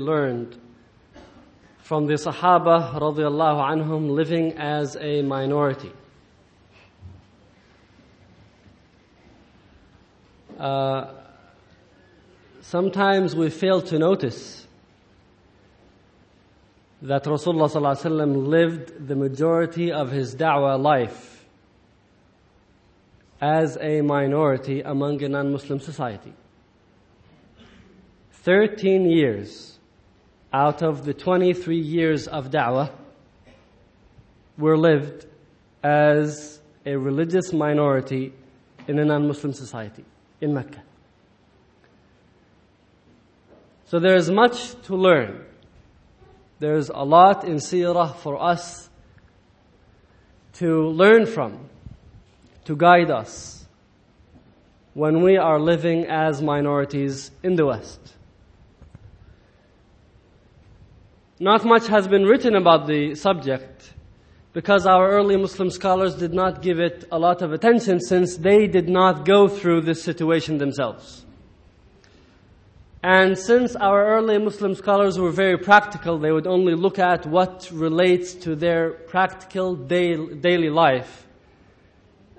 learned from the Sahaba radiallahu anhum living as a minority. Uh, sometimes we fail to notice that Rasulullah lived the majority of his da'wah life as a minority among a non-Muslim society. 13 years out of the 23 years of da'wah were lived as a religious minority in a non-Muslim society in Mecca. So there is much to learn. There is a lot in seerah for us to learn from, to guide us when we are living as minorities in the West. Not much has been written about the subject because our early Muslim scholars did not give it a lot of attention since they did not go through this situation themselves. And since our early Muslim scholars were very practical, they would only look at what relates to their practical daily life.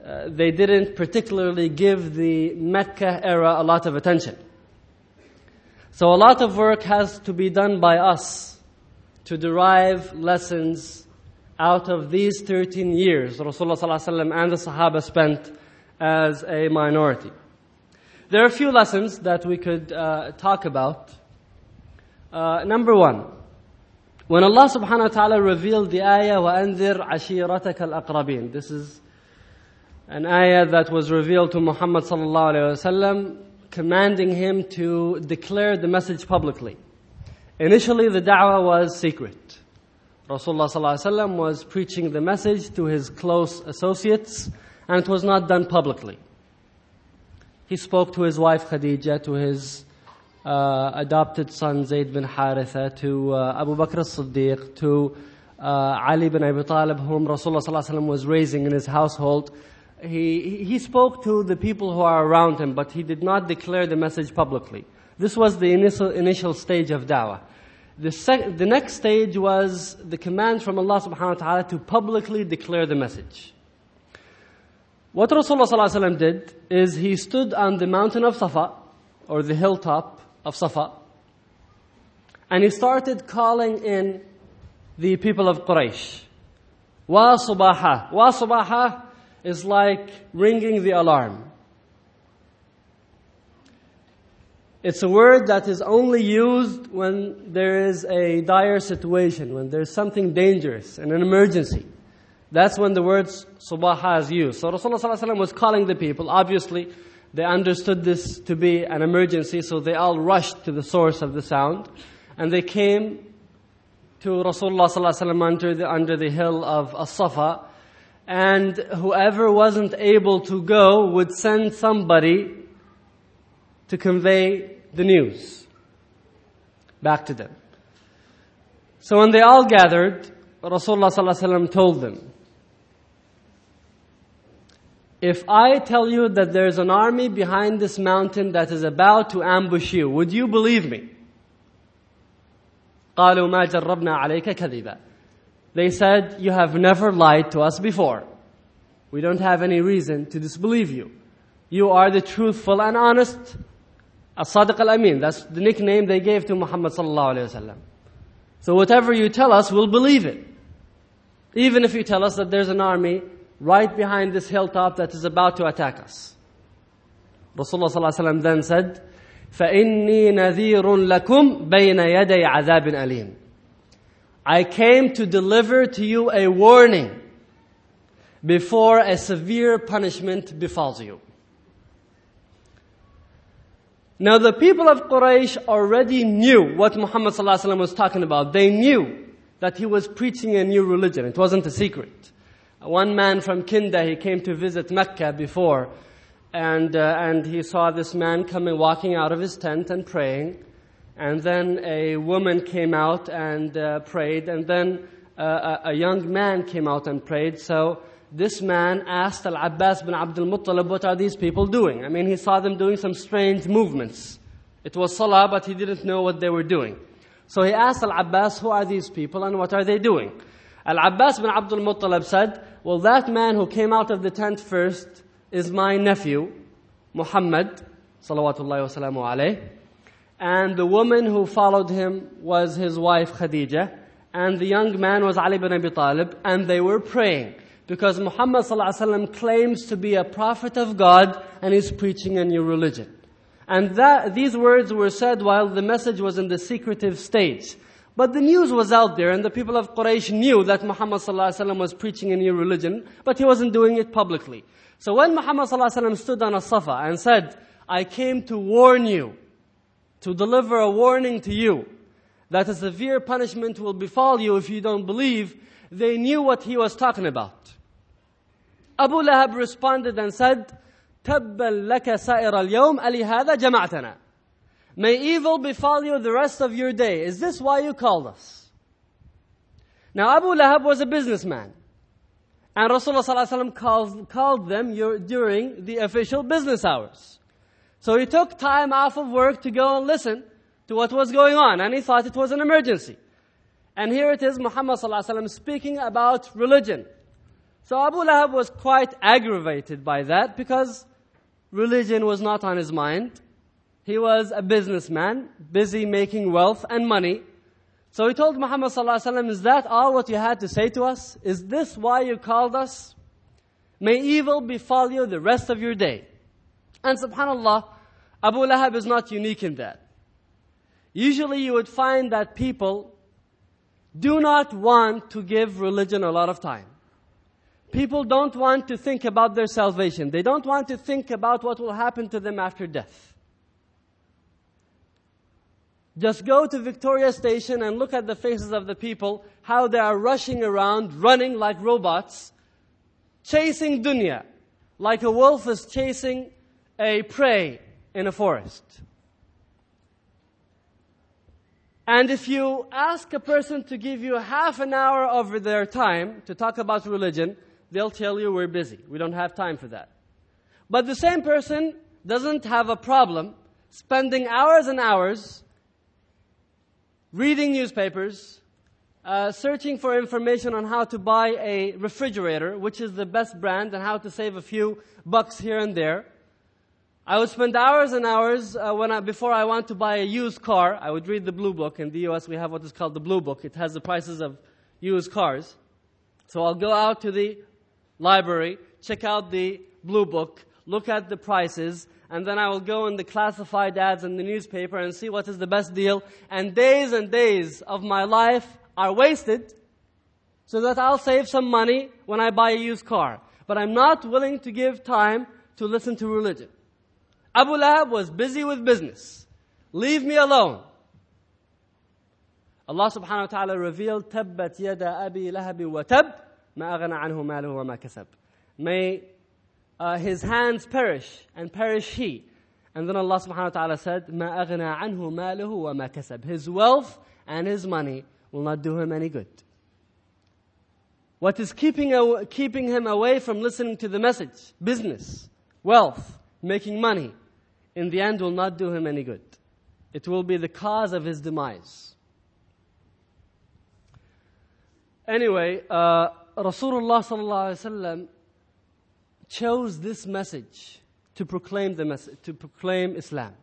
Uh, they didn't particularly give the Mecca era a lot of attention. So a lot of work has to be done by us to derive lessons out of these 13 years Rasulullah ﷺ and the Sahaba spent as a minority. There are a few lessons that we could uh, talk about. Uh, number one, when Allah subhanahu wa ta'ala revealed the ayah وَأَنذِرْ عَشِيرَتَكَ الْأَقْرَبِينَ This is an ayah that was revealed to Muhammad sallallahu alayhi wasallam commanding him to declare the message publicly. Initially, the da'wah was secret. Rasulullah ﷺ was preaching the message to his close associates, and it was not done publicly. He spoke to his wife Khadija, to his uh, adopted son Zayd bin Haritha, to uh, Abu Bakr as-Siddiq, to uh, Ali bin Abi Talib, whom Rasulullah ﷺ was raising in his household. He, he spoke to the people who are around him, but he did not declare the message publicly. This was the initial, initial stage of da'wah. The, sec- the next stage was the command from Allah subhanahu wa ta'ala to publicly declare the message. What Rasulullah did is he stood on the mountain of Safa, or the hilltop of Safa, and he started calling in the people of Quraysh. Wa subaha. Wa subaha is like ringing the alarm. It's a word that is only used when there is a dire situation, when there's something dangerous and an emergency. That's when the word subaha is used. So Rasulullah was calling the people. Obviously, they understood this to be an emergency, so they all rushed to the source of the sound. And they came to Rasulullah under the, under the hill of As-Safa. And whoever wasn't able to go would send somebody to convey the news back to them. So when they all gathered, Rasulullah told them, if I tell you that there's an army behind this mountain that is about to ambush you, would you believe me? قالوا ما جربنا عليك كذبا. They said, you have never lied to us before. We don't have any reason to disbelieve you. You are the truthful and honest as-Sadiq al-Amin. That's the nickname they gave to Muhammad sallallahu alayhi wasallam. So whatever you tell us, we'll believe it. Even if you tell us that there's an army right behind this hilltop that is about to attack us. Rasulullah sallallahu alayhi wasallam then said, فَإِنِّي نَذِيرٌ لَكُمْ بَيْنَ يَدَيْ عَذَابٍ أَلِيمٍ I came to deliver to you a warning before a severe punishment befalls you. Now the people of Quraysh already knew what Muhammad was talking about. They knew that he was preaching a new religion. It wasn't a secret. One man from Kinda, he came to visit Mecca before, and, uh, and he saw this man coming, walking out of his tent and praying. And then a woman came out and uh, prayed, and then uh, a young man came out and prayed. So this man asked Al-Abbas bin Abdul Muttalib, what are these people doing? I mean, he saw them doing some strange movements. It was salah, but he didn't know what they were doing. So he asked Al-Abbas, who are these people and what are they doing? Al-Abbas bin Abdul Muttalib said, well, that man who came out of the tent first is my nephew, Muhammad, salawatullahi wasalamu alayh. And the woman who followed him was his wife Khadija. And the young man was Ali bin Abi Talib. And they were praying. Because Muhammad ﷺ claims to be a prophet of God and is preaching a new religion. And that, these words were said while the message was in the secretive stage. But the news was out there and the people of Quraysh knew that Muhammad ﷺ was preaching a new religion, but he wasn't doing it publicly. So when Muhammad ﷺ stood on a Safa and said, I came to warn you, to deliver a warning to you, that a severe punishment will befall you if you don't believe, they knew what he was talking about. Abu Lahab responded and said, Tabban laka sa'ir al-yawm alihada jama'tana. May evil befall you the rest of your day. Is this why you called us? Now Abu Lahab was a businessman. And Rasulullah ﷺ called, called them during the official business hours. So he took time off of work to go and listen to what was going on. And he thought it was an emergency. And here it is, Muhammad ﷺ speaking about religion. So Abu Lahab was quite aggravated by that because religion was not on his mind. He was a businessman, busy making wealth and money. So he told Muhammad ﷺ, Is that all what you had to say to us? Is this why you called us? May evil befall you the rest of your day. And subhanAllah, Abu Lahab is not unique in that. Usually you would find that people do not want to give religion a lot of time. People don't want to think about their salvation. They don't want to think about what will happen to them after death. Just go to Victoria Station and look at the faces of the people, how they are rushing around, running like robots, chasing dunya, like a wolf is chasing a prey in a forest. And if you ask a person to give you half an hour of their time to talk about religion, they'll tell you we're busy. We don't have time for that. But the same person doesn't have a problem spending hours and hours reading newspapers, uh, searching for information on how to buy a refrigerator, which is the best brand, and how to save a few bucks here and there. I would spend hours and hours uh, when I, before I want to buy a used car. I would read the Blue Book. In the U.S., we have what is called the Blue Book. It has the prices of used cars. So I'll go out to the library, check out the blue book, look at the prices, and then I will go in the classified ads in the newspaper and see what is the best deal. And days and days of my life are wasted so that I'll save some money when I buy a used car. But I'm not willing to give time to listen to religion. Abu Lahab was busy with business. Leave me alone. Allah subhanahu wa ta'ala revealed, تبت يد أبي لهب وتب ما أغنى عنه ماله وما كسب. May uh, his hands perish and perish he. And then Allah subhanahu wa ta'ala said, ما أغنى عنه ماله وما كسب. His wealth and his money will not do him any good. What is keeping, keeping him away from listening to the message, business, wealth, making money, in the end will not do him any good. It will be the cause of his demise. Anyway, uh, Rasulullah sallallahu chose this message to proclaim the message, to proclaim Islam.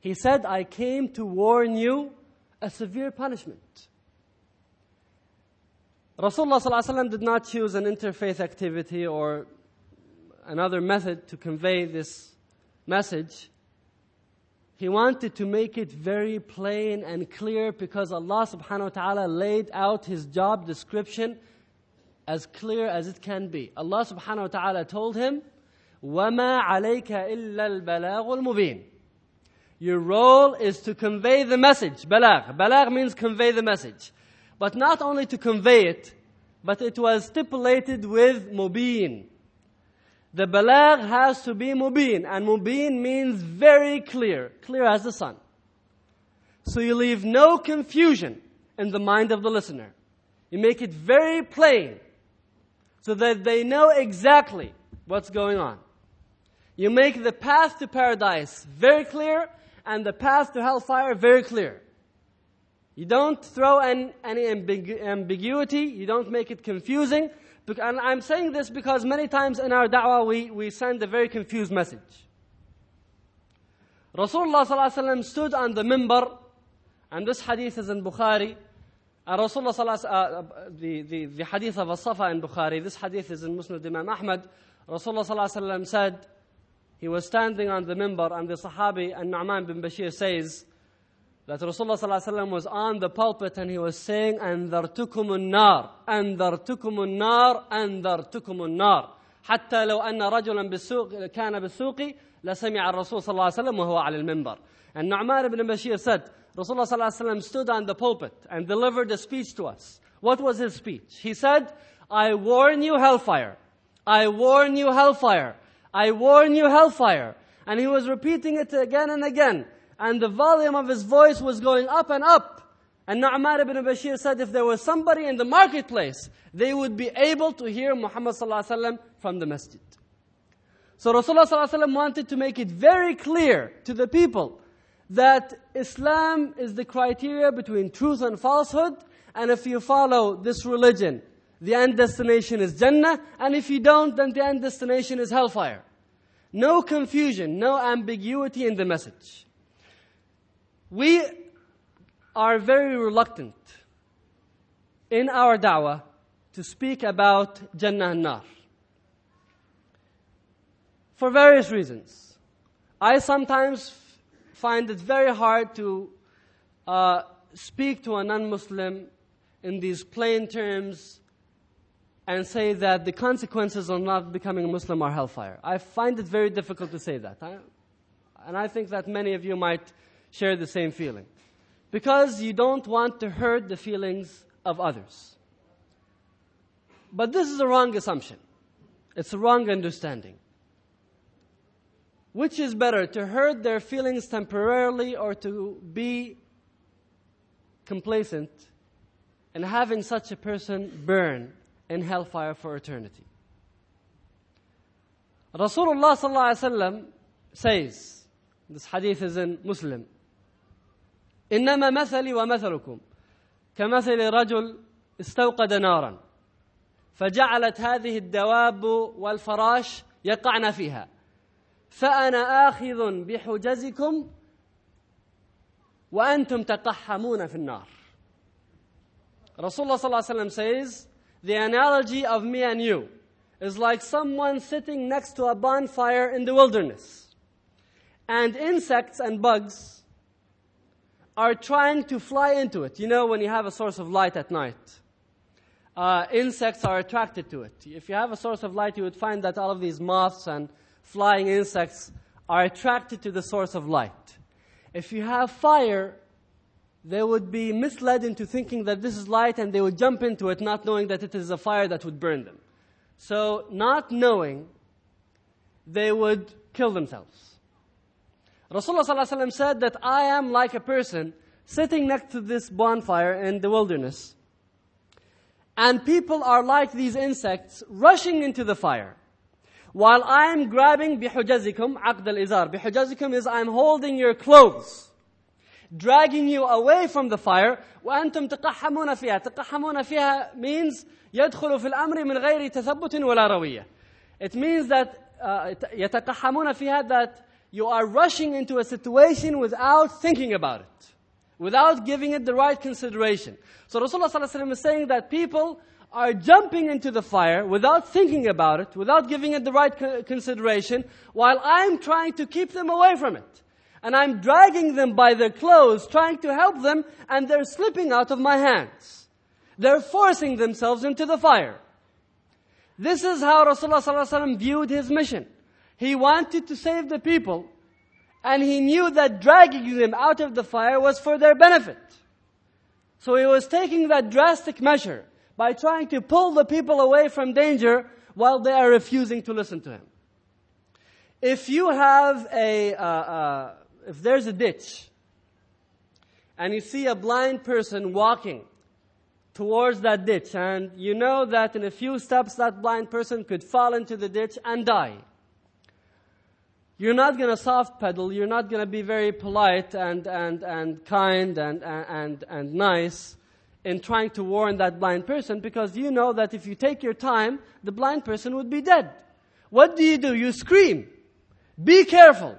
He said, "I came to warn you a severe punishment." Rasulullah sallallahu did not choose an interfaith activity or another method to convey this message. He wanted to make it very plain and clear because Allah subhanahu wa ta'ala laid out his job description as clear as it can be. Allah subhanahu wa ta'ala told him, وَمَا عَلَيْكَ إِلَّا الْبَلَاغُ الْمُبِينُ Your role is to convey the message. Balagh. Balagh means convey the message. But not only to convey it, but it was stipulated with mubin. The balagh has to be mubin, and mubin means very clear, clear as the sun. So you leave no confusion in the mind of the listener. You make it very plain so that they know exactly what's going on. You make the path to paradise very clear and the path to hellfire very clear. You don't throw an, any ambigu- ambiguity, you don't make it confusing. And I'm saying this because many times in our da'wah we, we send a very confused message. Rasulullah stood on the minbar, and this hadith is in Bukhari. And Rasulullah uh, the, the, the hadith of As-Safa in Bukhari, this hadith is in Muslim Imam Ahmad. Rasulullah said, he was standing on the minbar, and the Sahabi, and Nu'man bin Bashir says, that Rasulullah was on the pulpit and he was saying, أنذرتكم النار أنذرتكم النار أنذرتكم النار حتى لو أن رجلا بالسوق كان بالسوق لسمع الرسول صلى الله عليه وسلم وهو على المنبر. And Nu'man ibn Bashir said, Rasulullah صلى الله عليه وسلم stood on the pulpit and delivered a speech to us. What was his speech? He said, I warn you hellfire. I warn you hellfire. I warn you hellfire. And he was repeating it again and again and the volume of his voice was going up and up. And Nu'man ibn Bashir said if there was somebody in the marketplace, they would be able to hear Muhammad from the masjid. So Rasulullah wanted to make it very clear to the people that Islam is the criteria between truth and falsehood, and if you follow this religion, the end destination is Jannah, and if you don't, then the end destination is hellfire. No confusion, no ambiguity in the message. We are very reluctant in our da'wah to speak about Jannah and Nar. For various reasons. I sometimes find it very hard to uh, speak to a non-Muslim in these plain terms and say that the consequences of not becoming a Muslim are hellfire. I find it very difficult to say that. I, and I think that many of you might share the same feeling. Because you don't want to hurt the feelings of others. But this is a wrong assumption. It's a wrong understanding. Which is better, to hurt their feelings temporarily or to be complacent and having such a person burn in hellfire for eternity? Rasulullah says, this hadith is in Muslim, إنما مثلي ومثلكم كمثل رجل استوقد نارا فجعلت هذه الدواب والفراش يقعن فيها فأنا آخذ بحجزكم وأنتم تقحمون في النار Rasulullah صلى الله عليه وسلم says the analogy of me and you is like someone sitting next to a bonfire in the wilderness and insects and bugs are trying to fly into it. You know, when you have a source of light at night, uh, insects are attracted to it. If you have a source of light, you would find that all of these moths and flying insects are attracted to the source of light. If you have fire, they would be misled into thinking that this is light and they would jump into it not knowing that it is a fire that would burn them. So, not knowing, they would kill themselves. Rasulullah said that I am like a person sitting next to this bonfire in the wilderness. And people are like these insects rushing into the fire. While I am grabbing bihujazikum, aqd al-izar. Bihujazikum is I'm holding your clothes. Dragging you away from the fire. وأنتم تقحمون فيها. تقحمون فيها means يدخل في الأمر من غير تثبت ولا روية. It means that uh, يتقحمون فيها that you are rushing into a situation without thinking about it, without giving it the right consideration. So Rasulullah ﷺ is saying that people are jumping into the fire without thinking about it, without giving it the right consideration, while I'm trying to keep them away from it. And I'm dragging them by their clothes, trying to help them, and they're slipping out of my hands. They're forcing themselves into the fire. This is how Rasulullah ﷺ viewed his mission. He wanted to save the people, and he knew that dragging them out of the fire was for their benefit. So he was taking that drastic measure by trying to pull the people away from danger while they are refusing to listen to him. If you have a, uh, uh, if there's a ditch, and you see a blind person walking towards that ditch, and you know that in a few steps that blind person could fall into the ditch and die. you're not going to soft pedal, you're not going to be very polite and, and, and kind and, and, and nice in trying to warn that blind person because you know that if you take your time, the blind person would be dead. What do you do? You scream. Be careful.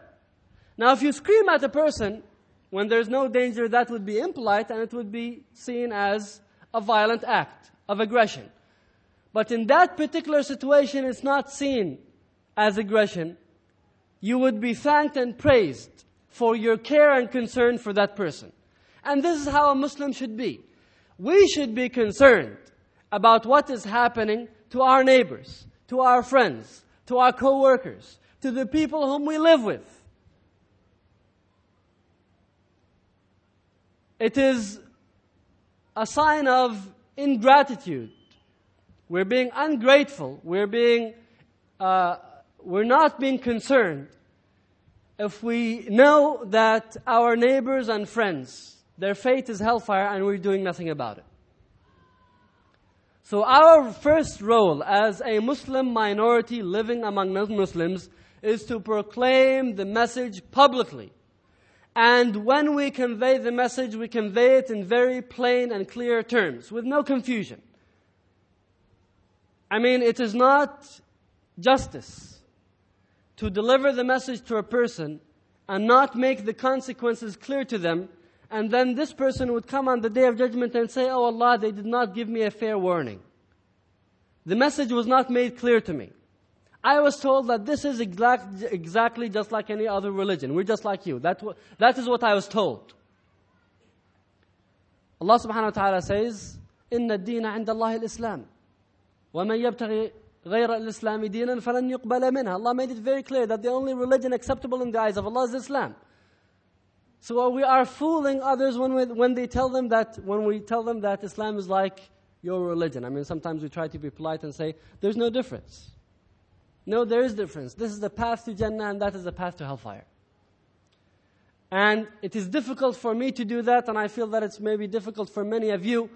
Now, if you scream at a person when there's no danger, that would be impolite and it would be seen as a violent act of aggression. But in that particular situation, it's not seen as aggression. You would be thanked and praised for your care and concern for that person. And this is how a Muslim should be. We should be concerned about what is happening to our neighbors, to our friends, to our co-workers, to the people whom we live with. It is a sign of ingratitude. We're being ungrateful. We're being, uh, we're not being concerned if we know that our neighbors and friends, their fate is hellfire and we're doing nothing about it. So our first role as a Muslim minority living among non-Muslims is to proclaim the message publicly. And when we convey the message, we convey it in very plain and clear terms, with no confusion. I mean, it is not justice to deliver the message to a person and not make the consequences clear to them, and then this person would come on the day of judgment and say, Oh Allah, they did not give me a fair warning. The message was not made clear to me. I was told that this is exact, exactly just like any other religion. We're just like you. That, that is what I was told. Allah subhanahu wa ta'ala says, إن الدين عند الله الإسلام ومن يبتغي غير الإسلام دينا فلن يقبل منها Allah made it very clear that the only religion acceptable in the eyes of Allah is Islam. So uh, we are fooling others when, we, when they tell them that, when we tell them that Islam is like your religion. I mean, sometimes we try to be polite and say, there's no difference. No, there is difference. This is the path to Jannah and that is the path to hellfire. And it is difficult for me to do that, and I feel that it's maybe difficult for many of you,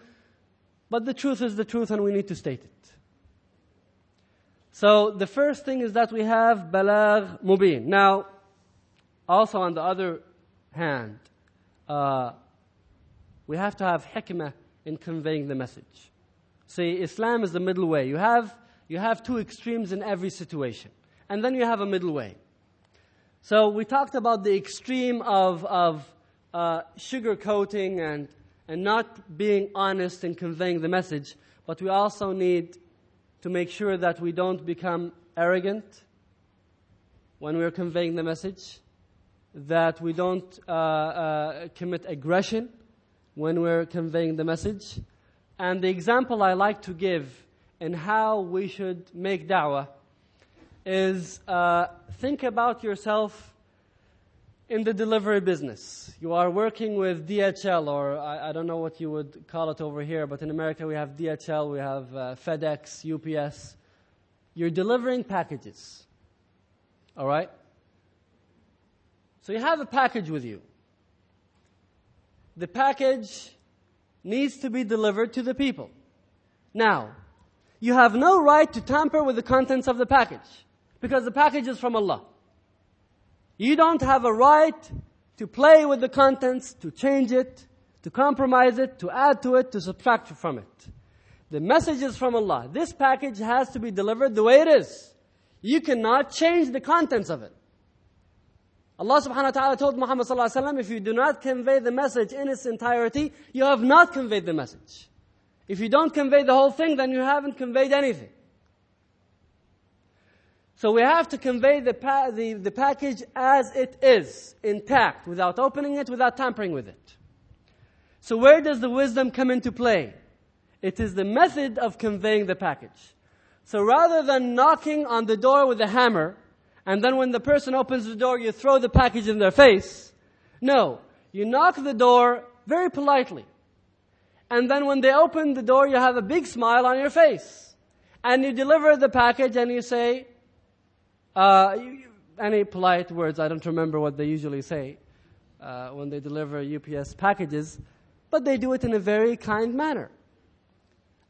but the truth is the truth and we need to state it. So the first thing is that we have balagh mubin. Now, also on the other hand, uh, we have to have hikmah in conveying the message. See, Islam is the middle way. You have you have two extremes in every situation. And then you have a middle way. So we talked about the extreme of, of uh, sugarcoating and, and not being honest in conveying the message, but we also need to make sure that we don't become arrogant when we're conveying the message, that we don't uh, uh, commit aggression when we're conveying the message. And the example I like to give in how we should make da'wah is uh, think about yourself in the delivery business. You are working with DHL, or I, I, don't know what you would call it over here, but in America we have DHL, we have uh, FedEx, UPS. You're delivering packages. All right? So you have a package with you. The package needs to be delivered to the people. Now, you have no right to tamper with the contents of the package because the package is from Allah. You don't have a right to play with the contents, to change it, to compromise it, to add to it, to subtract from it. The message is from Allah. This package has to be delivered the way it is. You cannot change the contents of it. Allah subhanahu wa ta'ala told Muhammad sallallahu alaihi wasallam, if you do not convey the message in its entirety, you have not conveyed the message. If you don't convey the whole thing, then you haven't conveyed anything. So we have to convey the, pa- the, the package as it is, intact, without opening it, without tampering with it. So where does the wisdom come into play? It is the method of conveying the package. So rather than knocking on the door with a hammer, and then when the person opens the door, you throw the package in their face. No. You knock the door very politely. And then when they open the door, you have a big smile on your face. And you deliver the package and you say, uh, any polite words, I don't remember what they usually say uh, when they deliver UPS packages, but they do it in a very kind manner.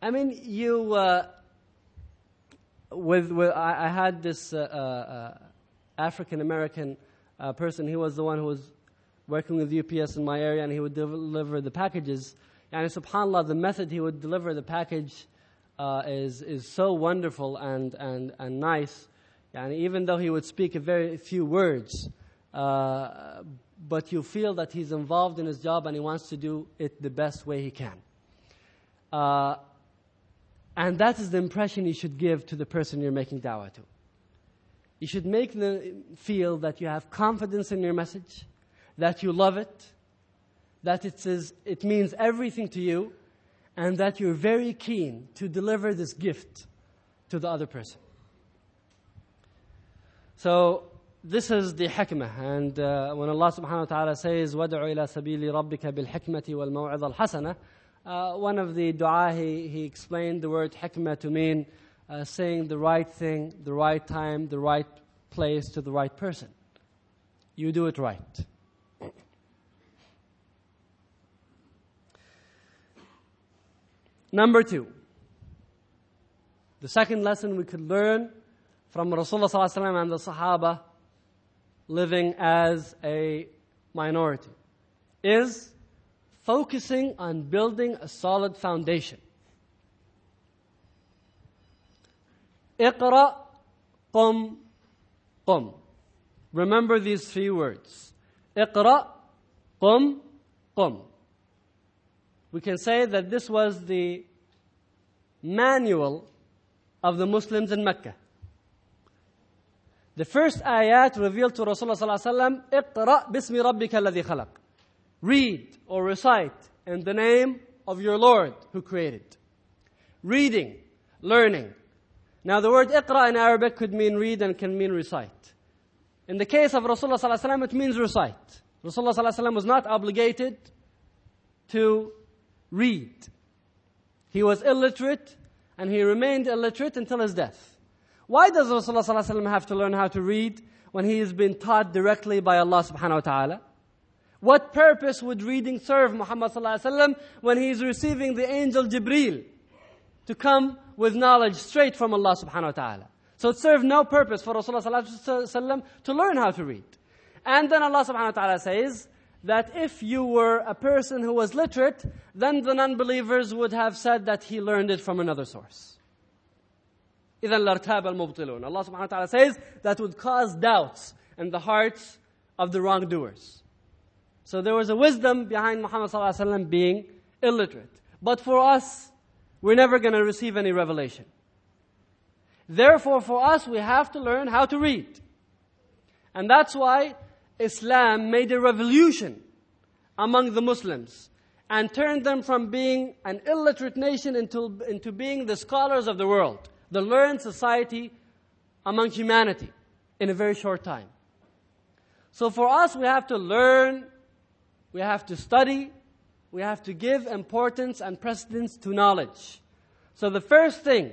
I mean, you, uh, with, with I, I, had this uh, uh, uh African American uh, person. He was the one who was working with UPS in my area, and he would deliver the packages. And subhanAllah, the method he would deliver the package uh, is, is so wonderful and, and, and nice. And even though he would speak a very few words, but you feel that he's involved in his job and he wants to do it the best way he can. and that is the impression you should give to the person you're making da'wah to. You should make them feel that you have confidence in your message, that you love it, that it, says, it means everything to you, and that you're very keen to deliver this gift to the other person. So, this is the hikmah. And uh, when Allah subhanahu wa ta'ala says, وَدْعُ إِلَى سَبِيلِ رَبِّكَ بِالْحِكْمَةِ وَالْمَوْعِظَ الْحَسَنَةِ uh, one of the dua, he, he explained the word hikmah to mean uh, saying the right thing, the right time, the right place to the right person. You do it right. Number two, the second lesson we could learn from Rasulullah and the Sahaba living as a minority is focusing on building a solid foundation. اقرأ قم قم Remember these three words. اقرأ قم قم We can say that this was the manual of the Muslims in Mecca. The first ayat revealed to Rasulullah sallallahu alaihi wasallam, "Iqra bismi rabbika alladhi khalaq." Read or recite in the name of your Lord who created. Reading, learning. Now the word iqra in Arabic could mean read and can mean recite. In the case of Rasulullah sallallahu it means recite. Rasulullah sallallahu was not obligated to read. He was illiterate and he remained illiterate until his death. Why does Rasulullah sallallahu have to learn how to read when he has been taught directly by Allah subhanahu wa ta'ala? What purpose would reading serve Muhammad ﷺ when he is receiving the angel Jibreel to come with knowledge straight from Allah subhanahu wa ta'ala? So it served no purpose for Rasulullah ﷺ to learn how to read. And then Allah subhanahu wa ta'ala says that if you were a person who was literate, then the non-believers would have said that he learned it from another source. إِذَا لَارْتَابَ الْمُبْطِلُونَ Allah subhanahu wa ta'ala says that would cause doubts in the hearts of the wrongdoers. So there was a wisdom behind Muhammad ﷺ being illiterate. But for us, we're never going to receive any revelation. Therefore, for us, we have to learn how to read. And that's why Islam made a revolution among the Muslims and turned them from being an illiterate nation into, into being the scholars of the world, the learned society among humanity in a very short time. So for us, we have to learn we have to study, we have to give importance and precedence to knowledge. So the first thing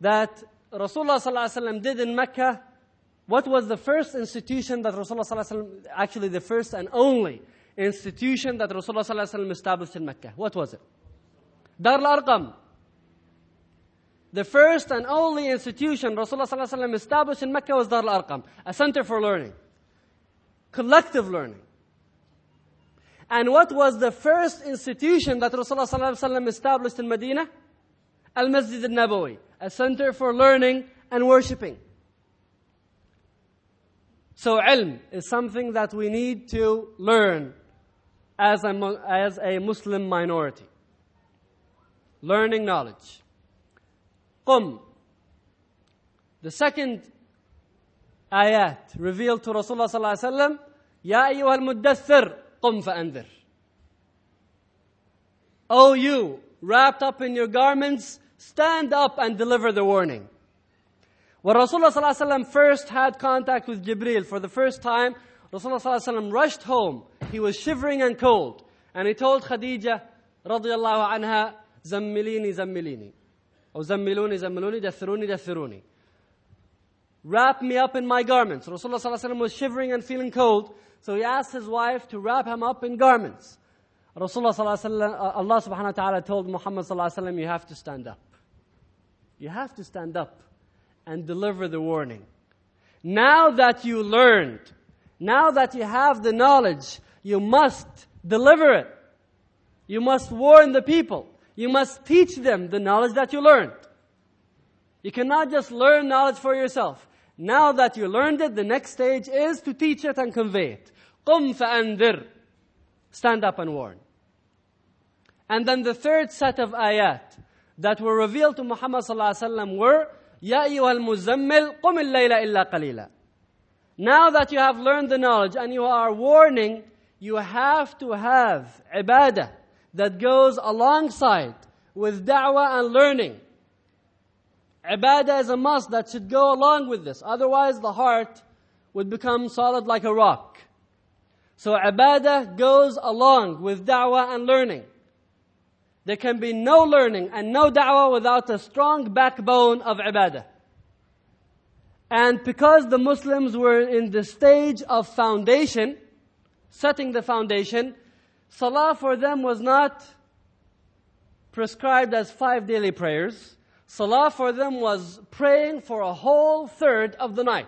that Rasulullah did in Mecca, what was the first institution that Rasulullah actually the first and only institution that Rasulullah established in Mecca? What was it? Dar al-Arqam. The first and only institution Rasulullah established in Mecca was Dar al-Arqam, a center for learning, collective learning. And what was the first institution that Rasulullah established in Medina? Al Masjid al Nabawi, a center for learning and worshipping. So, ilm is something that we need to learn as a, as a Muslim minority. Learning knowledge. Qum. The second ayat revealed to Rasulullah sallallahu alaihi wasallam, Ya ayyuhal muddathir, قم فأنذر. O you, wrapped up in your garments, stand up and deliver the warning. When Rasulullah first had contact with Jibreel for the first time, Rasulullah rushed home. He was shivering and cold. And he told Khadija, radiallahu anha, zammilini zammilini. Or zammiluni zammiluni, dathiruni dathiruni. Wrap me up in my garments. Rasulullah was shivering and feeling cold. So he asked his wife to wrap him up in garments. Rasulullah sallallahu uh, Allah subhanahu wa ta'ala told Muhammad sallallahu you have to stand up. You have to stand up and deliver the warning. Now that you learned, now that you have the knowledge, you must deliver it. You must warn the people. You must teach them the knowledge that you learned. You cannot just learn knowledge for yourself. Now that you learned it, the next stage is to teach it and convey it. قُمْ فَأَنذِرْ Stand up and warn. And then the third set of ayat that were revealed to Muhammad ﷺ were يَا أَيُّهَا الْمُزَّمِّلْ قُمِ اللَّيْلَ إِلَّا قَلِيلًا Now that you have learned the knowledge and you are warning, you have to have ibadah that goes alongside with da'wah and learning. Ibadah is a must that should go along with this. Otherwise, the heart would become solid like a rock. So ibadah goes along with da'wah and learning. There can be no learning and no da'wah without a strong backbone of ibadah. And because the Muslims were in the stage of foundation, setting the foundation, salah for them was not prescribed as five daily prayers. Salah for them was praying for a whole third of the night.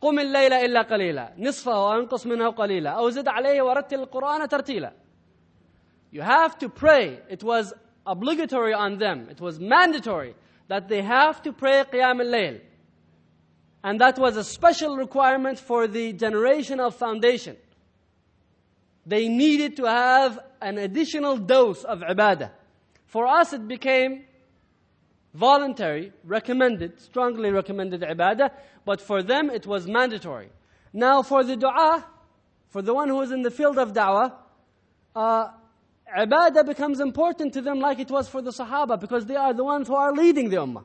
قم الليل إلا قليلا نصفه وأنقص منه قليلا أو زد عليه ورتل القرآن ترتيلا You have to pray. It was obligatory on them. It was mandatory that they have to pray Qiyam al-Layl. And that was a special requirement for the generation of foundation. They needed to have an additional dose of ibadah. For us it became voluntary, recommended, strongly recommended ibadah, but for them it was mandatory. Now for the dua, for the one who is in the field of da'wah, uh, ibadah becomes important to them like it was for the Sahaba because they are the ones who are leading the Ummah.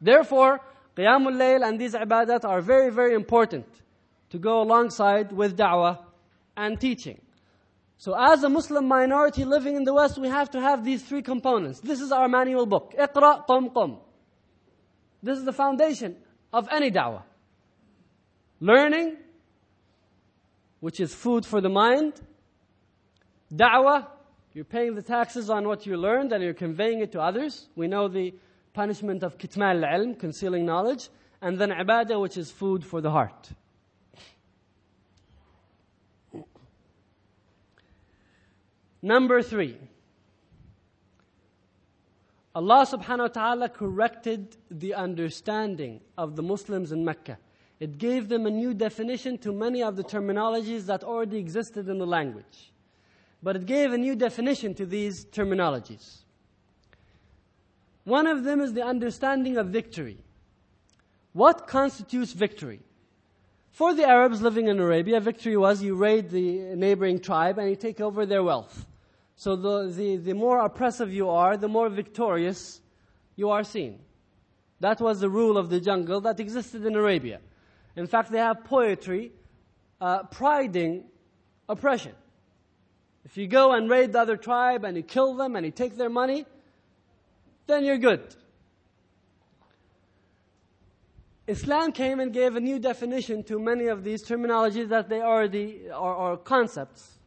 Therefore, Qiyamul Layl and these ibadat are very, very important to go alongside with da'wah and teaching. So as a Muslim minority living in the West, we have to have these three components. This is our manual book. Iqra, qum, qum. This is the foundation of any da'wah. Learning, which is food for the mind, Da'wah, you're paying the taxes on what you learned and you're conveying it to others. We know the punishment of kitman al-ilm, concealing knowledge. And then ibadah, which is food for the heart. Number three. Allah subhanahu wa ta'ala corrected the understanding of the Muslims in Mecca. It gave them a new definition to many of the terminologies that already existed in the language but it gave a new definition to these terminologies. One of them is the understanding of victory. What constitutes victory? For the Arabs living in Arabia, victory was you raid the neighboring tribe and you take over their wealth. So the, the, the more oppressive you are, the more victorious you are seen. That was the rule of the jungle that existed in Arabia. In fact, they have poetry uh, priding oppression. If you go and raid the other tribe and you kill them and you take their money, then you're good. Islam came and gave a new definition to many of these terminologies that they already are, are concepts.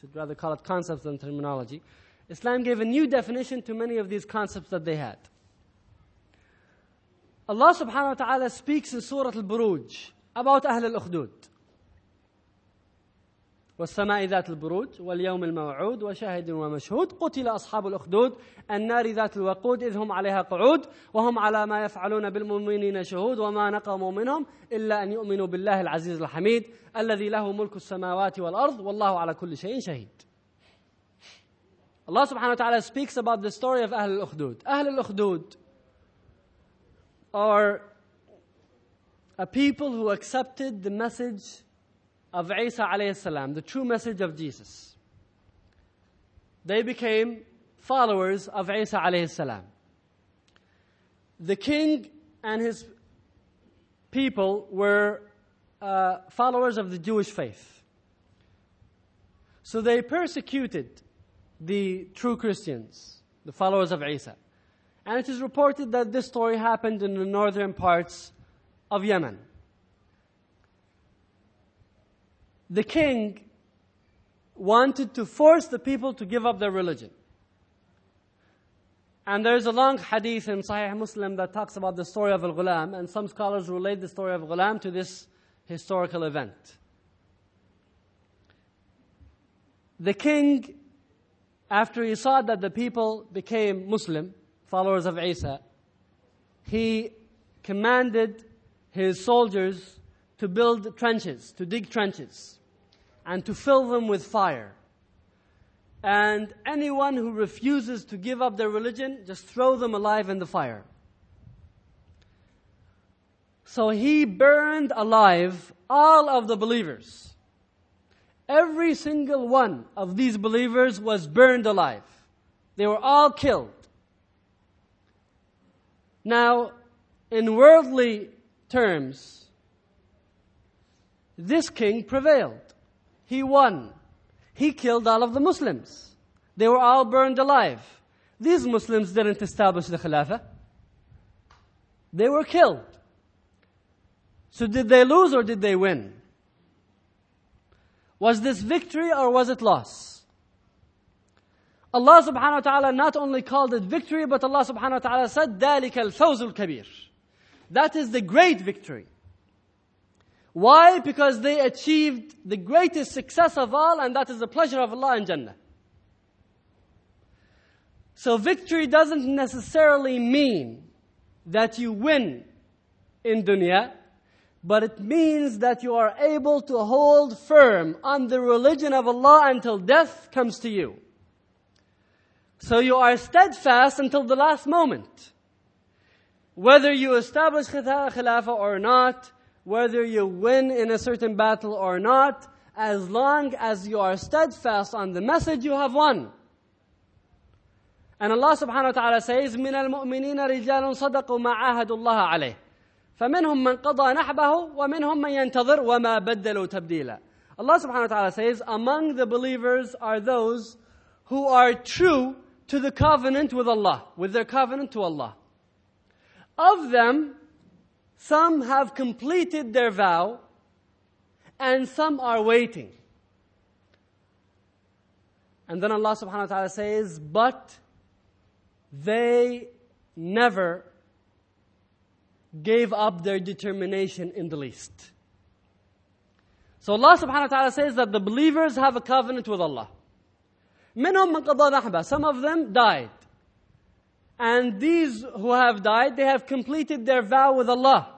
Should rather call it concepts than terminology. Islam gave a new definition to many of these concepts that they had. Allah subhanahu wa ta'ala speaks in Surah Al-Buruj about Ahl al-Ukhdud. والسماء ذات البروج واليوم الموعود وشاهد ومشهود قتل أصحاب الأخدود النار ذات الوقود إذ هم عليها قعود وهم على ما يفعلون بالمؤمنين شهود وما نقموا منهم إلا أن يؤمنوا بالله العزيز الحميد الذي له ملك السماوات والأرض والله على كل شيء شهيد subhanahu wa ta'ala speaks about the story of Ahl al-Ukhdud. Ahl al-Ukhdud are a people who accepted the message of Isa alayhi the true message of Jesus. They became followers of Isa alayhi. The king and his people were uh, followers of the Jewish faith. So they persecuted the true Christians, the followers of Isa. And it is reported that this story happened in the northern parts of Yemen. The king wanted to force the people to give up their religion. And there's a long hadith in Sahih Muslim that talks about the story of Al-Ghulam, and some scholars relate the story of Ghulam to this historical event. The king, after he saw that the people became Muslim, followers of Isa, he commanded his soldiers to build trenches, to dig trenches, and to fill them with fire. And anyone who refuses to give up their religion, just throw them alive in the fire. So he burned alive all of the believers. Every single one of these believers was burned alive. They were all killed. Now, in worldly terms, this king prevailed. He won. He killed all of the Muslims. They were all burned alive. These Muslims didn't establish the Khilafah. They were killed. So did they lose or did they win? Was this victory or was it loss? Allah subhanahu wa ta'ala not only called it victory, but Allah subhanahu wa ta'ala said, ذَلِكَ الْفَوْزُ الْكَبِيرُ That is the great victory. Why? Because they achieved the greatest success of all, and that is the pleasure of Allah in Jannah. So victory doesn't necessarily mean that you win in dunya, but it means that you are able to hold firm on the religion of Allah until death comes to you. So you are steadfast until the last moment. Whether you establish khilafah or not, whether you win in a certain battle or not, as long as you are steadfast on the message, you have won. And Allah subhanahu wa ta'ala says, من المؤمنين رجال صدقوا ما عاهدوا الله عليه فمنهم من قضى نحبه ومنهم من ينتظر وما بدلوا تبديلا Allah subhanahu wa ta'ala says, among the believers are those who are true to the covenant with Allah, with their covenant to Allah. Of them, some have completed their vow and some are waiting. And then Allah subhanahu wa ta'ala says, but they never gave up their determination in the least. So Allah subhanahu wa ta'ala says that the believers have a covenant with Allah. Some of them died. And these who have died, they have completed their vow with Allah.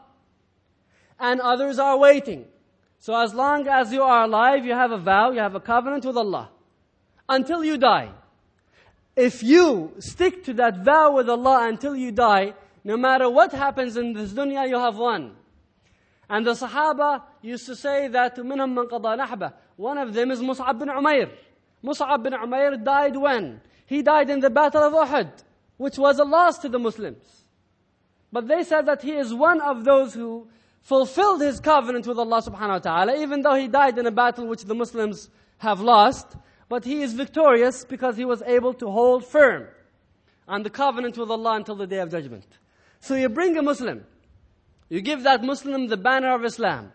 And others are waiting. So as long as you are alive, you have a vow, you have a covenant with Allah. Until you die. If you stick to that vow with Allah until you die, no matter what happens in this dunya, you have won. And the Sahaba used to say that منهم من قضى نحبه. One of them is Mus'ab bin Umair. Mus'ab bin Umair died when? He died in the battle of Uhud which was a loss to the Muslims. But they said that he is one of those who fulfilled his covenant with Allah subhanahu wa ta'ala, even though he died in a battle which the Muslims have lost, but he is victorious because he was able to hold firm on the covenant with Allah until the day of judgment. So you bring a Muslim, you give that Muslim the banner of Islam,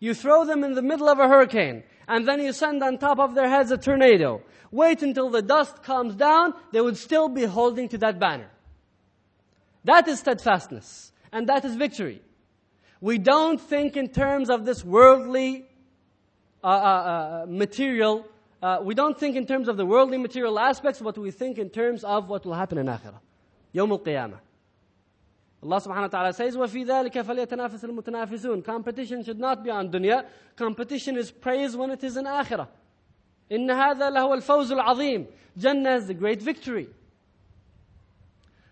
you throw them in the middle of a hurricane, and then you send on top of their heads a tornado wait until the dust comes down, they would still be holding to that banner. That is steadfastness. And that is victory. We don't think in terms of this worldly uh, uh, uh, material. Uh, we don't think in terms of the worldly material aspects, but we think in terms of what will happen in Akhirah. يوم القيامة. Allah subhanahu wa ta'ala says, وَفِي ذَلِكَ فَلْيَتَنَافَسِ الْمُتَنَافِسُونَ Competition should not be on dunya. Competition is praise when it is in akhirah. إن هذا لهو الفوز العظيم. Jannah is the great victory.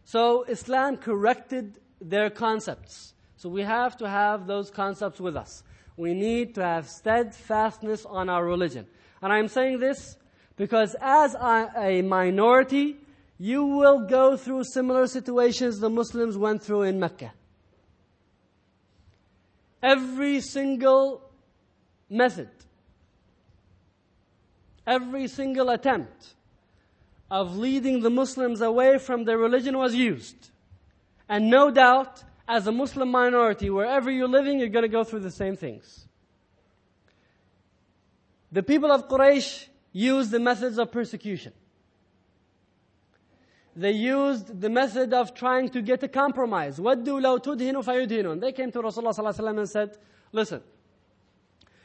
So Islam corrected their concepts. So we have to have those concepts with us. We need to have steadfastness on our religion. And I'm saying this because as a minority, you will go through similar situations the Muslims went through in Mecca. Every single method every single attempt of leading the Muslims away from their religion was used. And no doubt, as a Muslim minority, wherever you're living, you're going to go through the same things. The people of Quraysh used the methods of persecution. they used the method of trying to get a compromise. وَدُّوا لَوْ تُدْهِنُ فَيُدْهِنُونَ They came to Rasulullah and said, listen,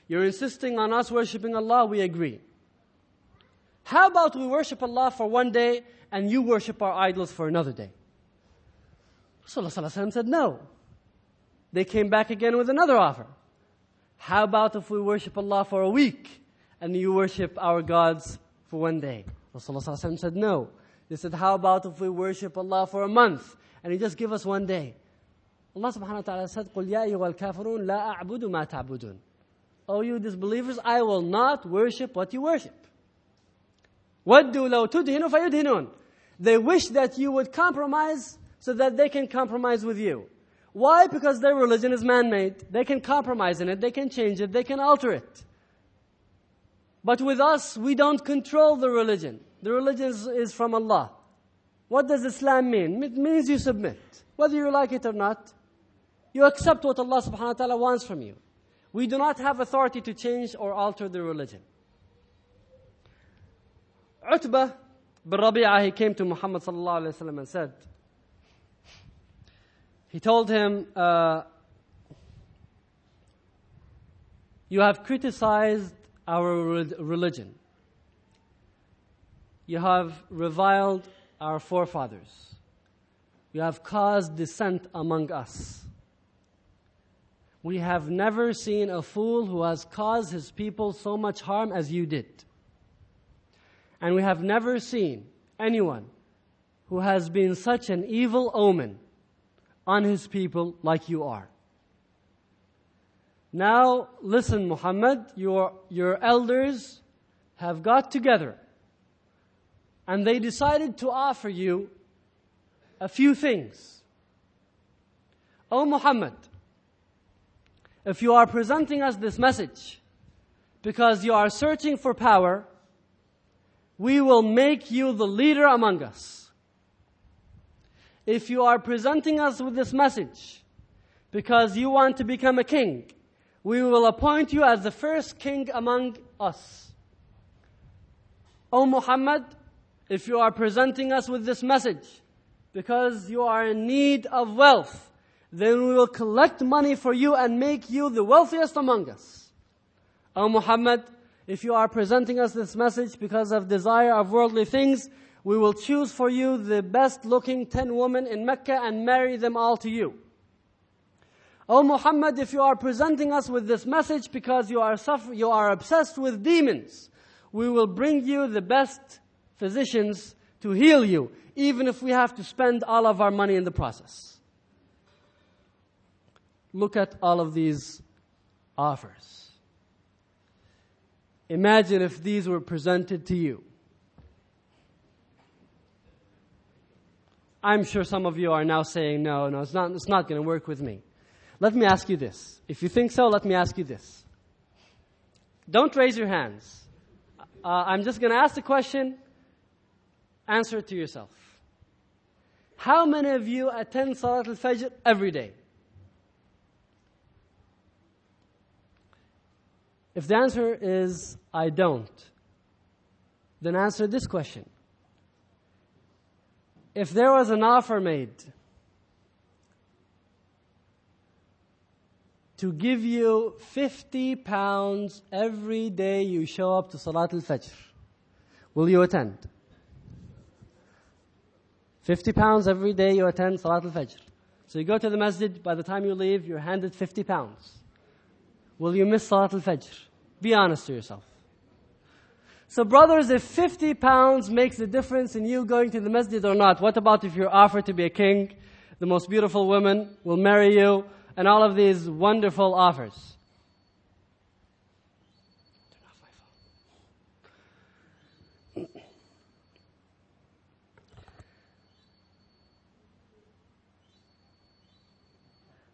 you're insisting on us worshipping Allah, we agree. How about we worship Allah for one day and you worship our idols for another day? Rasulullah said no. They came back again with another offer. How about if we worship Allah for a week and you worship our gods for one day? Rasulullah said no. They said, how about if we worship Allah for a month and you just give us one day? Allah subhanahu wa ta'ala said, قُلْ يَا أَيُّهَا الْكَافِرُونَ لَا أَعْبُدُ مَا تَعْبُدُونَ O you disbelievers, I will not worship what you worship. وَدُّوا لَوْ تُدْهِنُوا فَيُدْهِنُونَ They wish that you would compromise so that they can compromise with you. Why? Because their religion is man-made. They can compromise in it, they can change it, they can alter it. But with us, we don't control the religion. The religion is, is from Allah. What does Islam mean? It means you submit. Whether you like it or not, you accept what Allah subhanahu wa ta'ala wants from you. We do not have authority to change or alter the religion. Utbah bin Rabi'ah, he came to Muhammad sallallahu alayhi wa and said, he told him, uh, You have criticized our religion. You have reviled our forefathers. You have caused dissent among us. We have never seen a fool who has caused his people so much harm as you did. And we have never seen anyone who has been such an evil omen on his people like you are. Now, listen, Muhammad, your, your elders have got together and they decided to offer you a few things. O Muhammad, if you are presenting us this message because you are searching for power, we will make you the leader among us. If you are presenting us with this message because you want to become a king, we will appoint you as the first king among us. O Muhammad, if you are presenting us with this message because you are in need of wealth, then we will collect money for you and make you the wealthiest among us. O Muhammad, if you are presenting us this message because of desire of worldly things, we will choose for you the best looking ten women in Mecca and marry them all to you. O Muhammad, if you are presenting us with this message because you are suffer- you are obsessed with demons, we will bring you the best physicians to heal you, even if we have to spend all of our money in the process. Look at all of these offers. Imagine if these were presented to you. I'm sure some of you are now saying, no, no, it's not, it's not going to work with me. Let me ask you this. If you think so, let me ask you this. Don't raise your hands. Uh, I'm just going to ask the question. Answer it to yourself. How many of you attend Salat al-Fajr every day? If the answer is, I don't, then answer this question. If there was an offer made to give you 50 pounds every day you show up to Salat al-Fajr, will you attend? 50 pounds every day you attend Salat al-Fajr. So you go to the masjid, by the time you leave, you're handed 50 pounds. Will you miss Salat al-Fajr? Be honest to yourself. So brothers, if 50 pounds makes a difference in you going to the masjid or not, what about if you're offered to be a king, the most beautiful woman will marry you, and all of these wonderful offers?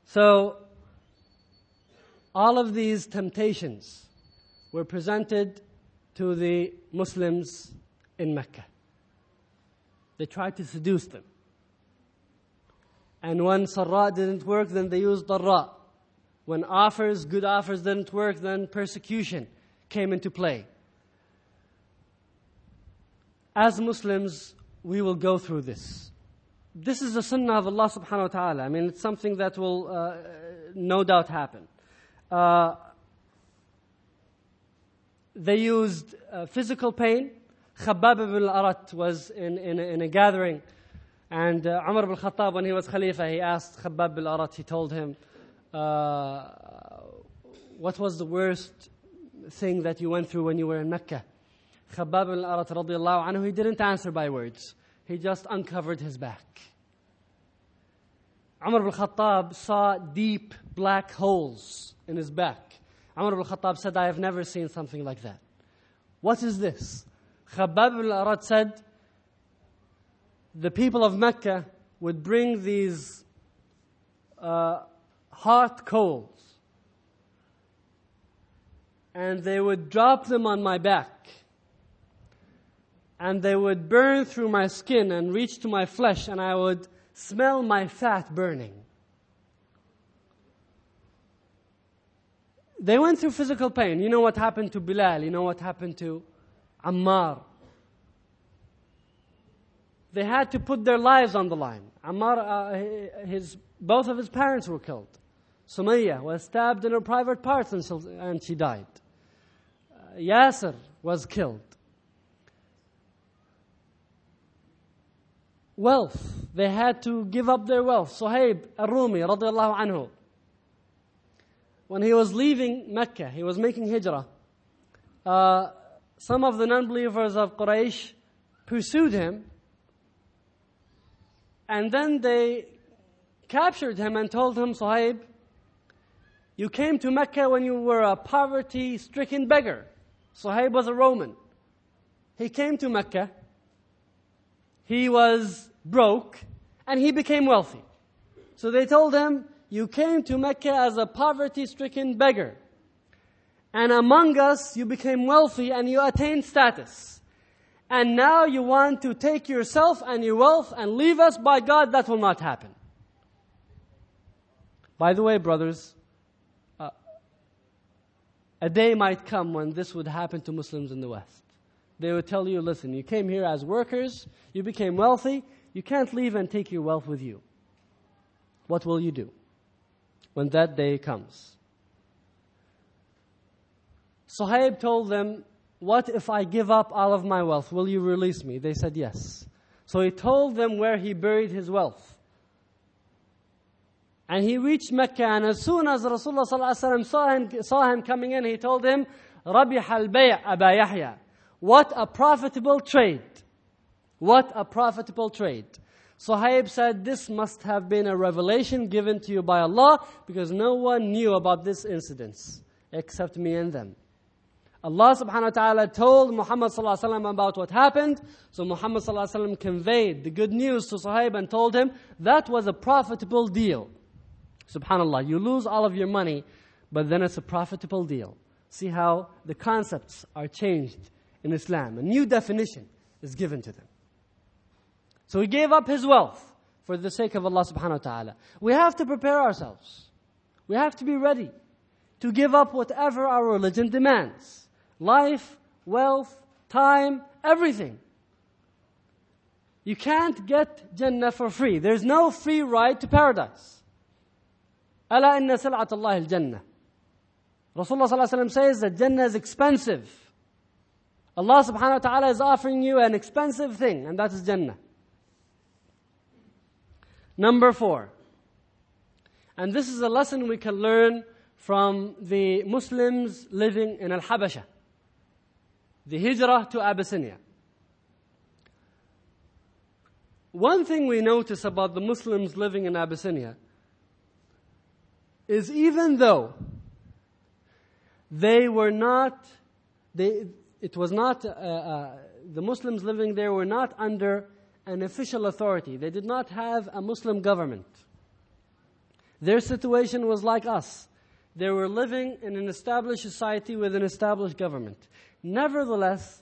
So, all of these temptations were presented to the Muslims in Mecca. They tried to seduce them. And when sarra didn't work, then they used darra. When offers, good offers didn't work, then persecution came into play. As Muslims, we will go through this. This is the sunnah of Allah subhanahu wa ta'ala. I mean, it's something that will uh, no doubt happen. Uh, they used uh, physical pain. Khabbab ibn al-Arat was in, in, in a gathering and uh, Umar ibn Khattab, when he was Khalifa, he asked Khabbab al Arat. he told him, uh, What was the worst thing that you went through when you were in Mecca? Khabbab al Arat, radiallahu anhu, he didn't answer by words. He just uncovered his back. Umar ibn Khattab saw deep black holes in his back. Umar ibn Khattab said, I have never seen something like that. What is this? Khabbab bin Arat said, the people of Mecca would bring these uh, hot coals and they would drop them on my back and they would burn through my skin and reach to my flesh and I would smell my fat burning. They went through physical pain. You know what happened to Bilal, you know what happened to Ammar. They had to put their lives on the line. Ammar, uh, his, both of his parents were killed. Sumayya was stabbed in her private parts and she died. Uh, Yasser was killed. Wealth. They had to give up their wealth. Suhaib al-Rumi radiallahu anhu. When he was leaving Mecca, he was making hijrah. Uh, some of the non-believers of Quraysh pursued him and then they captured him and told him, Suhaib, you came to Mecca when you were a poverty stricken beggar. Suhaib was a Roman. He came to Mecca. He was broke and he became wealthy. So they told him, you came to Mecca as a poverty stricken beggar. And among us, you became wealthy and you attained status and now you want to take yourself and your wealth and leave us, by God, that will not happen. By the way, brothers, uh, a day might come when this would happen to Muslims in the West. They would tell you, listen, you came here as workers, you became wealthy, you can't leave and take your wealth with you. What will you do when that day comes? Suhaib told them, what if I give up all of my wealth? Will you release me? They said, Yes. So he told them where he buried his wealth. And he reached Mecca, and as soon as Rasulullah saw him, saw him coming in, he told him, رَبِحَ الْبَيْعَ أَبَا يَحْيَى what a profitable trade. What a profitable trade. Suhaib said, This must have been a revelation given to you by Allah because no one knew about this incident except me and them. Allah subhanahu wa ta'ala told Muhammad sallallahu alaihi wasallam about what happened. So Muhammad sallallahu alaihi wasallam conveyed the good news to Suhaib and told him that was a profitable deal. Subhanallah, you lose all of your money, but then it's a profitable deal. See how the concepts are changed in Islam. A new definition is given to them. So he gave up his wealth for the sake of Allah subhanahu wa ta'ala. We have to prepare ourselves. We have to be ready to give up whatever our religion demands life, wealth, time, everything. You can't get Jannah for free. There's no free ride to paradise. ألا إن سلعة الله الجنة. Rasulullah ﷺ says that Jannah is expensive. Allah subhanahu wa ta'ala is offering you an expensive thing, and that is Jannah. Number four. And this is a lesson we can learn from the Muslims living in Al-Habasha the hijrah to Abyssinia. One thing we notice about the Muslims living in Abyssinia is even though they were not, they, it was not, uh, uh, the Muslims living there were not under an official authority. They did not have a Muslim government. Their situation was like us. They were living in an established society with an established government. Nevertheless,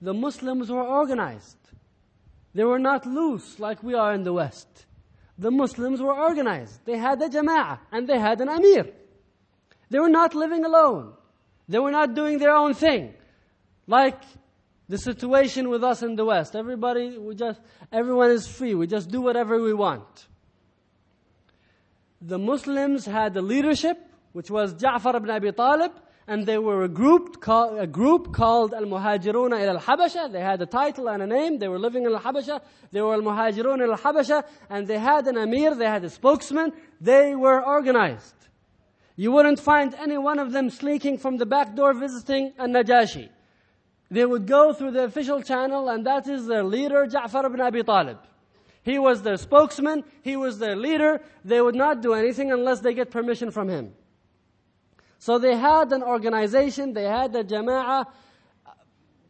the Muslims were organized. They were not loose like we are in the West. The Muslims were organized. They had a jama'ah and they had an amir. They were not living alone. They were not doing their own thing. Like The situation with us in the West, everybody, we just, everyone is free. We just do whatever we want. The Muslims had the leadership, which was Ja'far ibn Abi Talib, and they were a group, a group called Al-Muhajirun ila al-Habasha. They had a title and a name. They were living in Al-Habasha. They were Al-Muhajirun ila al-Habasha, and they had an Amir, they had a spokesman. They were organized. You wouldn't find any one of them sneaking from the back door visiting a Najashi. They would go through the official channel, and that is their leader, Ja'far ibn Abi Talib. He was their spokesman, he was their leader. They would not do anything unless they get permission from him. So they had an organization, they had a jama'ah,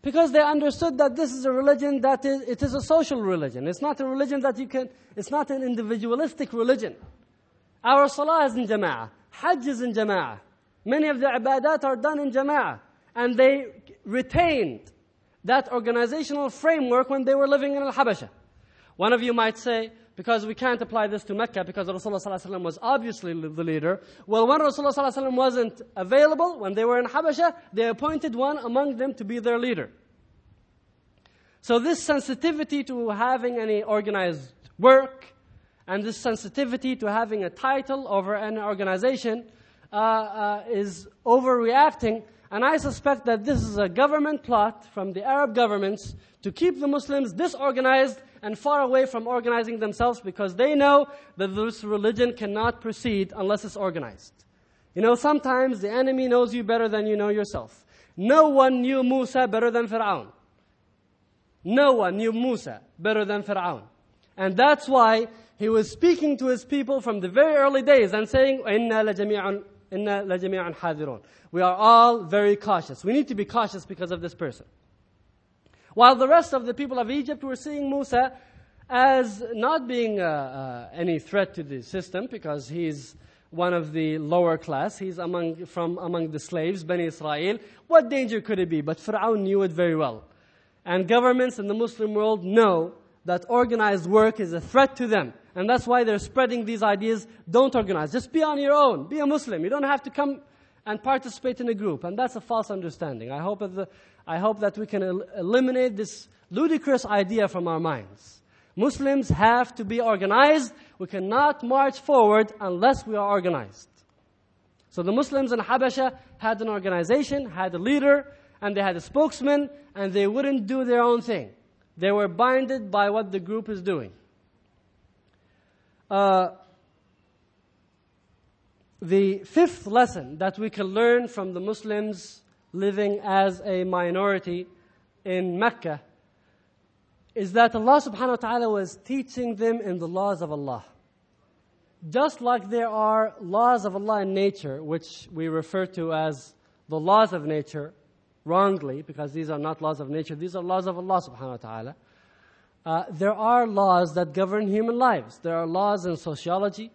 because they understood that this is a religion that is, it is a social religion. It's not a religion that you can, it's not an individualistic religion. Our salah is in jama'ah. Hajj is in jama'ah. Many of the ibadat are done in jama'ah. And they retained that organizational framework when they were living in Al-Habasha. One of you might say, because we can't apply this to Mecca because Rasulullah was obviously the leader. Well, when Rasulullah wasn't available, when they were in Habasha, they appointed one among them to be their leader. So this sensitivity to having any organized work, and this sensitivity to having a title over an organization uh, uh, is overreacting. And I suspect that this is a government plot from the Arab governments to keep the Muslims disorganized and far away from organizing themselves because they know that this religion cannot proceed unless it's organized. You know, sometimes the enemy knows you better than you know yourself. No one knew Musa better than Fir'aun. No one knew Musa better than Fir'aun. And that's why he was speaking to his people from the very early days and saying, إِنَّا لَجَمِيعٌ إِنَّا لَجَمِيعٌ حَاذِرُونَ We are all very cautious. We need to be cautious because of this person. While the rest of the people of Egypt were seeing Musa as not being uh, uh, any threat to the system because he's one of the lower class. He's among, from among the slaves, Bani Israel. What danger could it be? But Fir'aun knew it very well. And governments in the Muslim world know that organized work is a threat to them. And that's why they're spreading these ideas. Don't organize. Just be on your own. Be a Muslim. You don't have to come and participate in a group. And that's a false understanding. I hope that the, I hope that we can el- eliminate this ludicrous idea from our minds. Muslims have to be organized. We cannot march forward unless we are organized. So the Muslims in Habasha had an organization, had a leader, and they had a spokesman, and they wouldn't do their own thing. They were binded by what the group is doing. Uh, the fifth lesson that we can learn from the Muslims living as a minority in Mecca is that Allah subhanahu wa ta'ala was teaching them in the laws of Allah. Just like there are laws of Allah in nature, which we refer to as the laws of nature, wrongly, because these are not laws of nature, these are laws of Allah subhanahu wa ta'ala. Uh, there are laws that govern human lives. There are laws in sociology,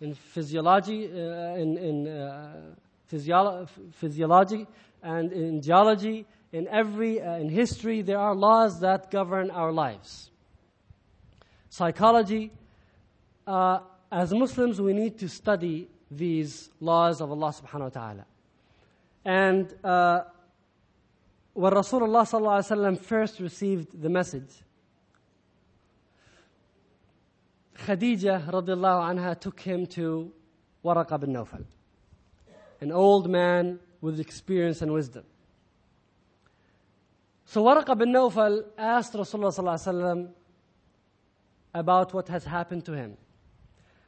in physiology, uh, in, in uh, physiolo- physiology, and in geology, in every, uh, in history, there are laws that govern our lives. Psychology, uh, as Muslims, we need to study these laws of Allah subhanahu wa ta'ala. And uh, when Rasulullah wasallam first received the message, Khadija radiallahu anha took him to Waraqa bin Nawfal, an old man with experience and wisdom. So Waraqa bin Nawfal asked Rasulullah about what has happened to him.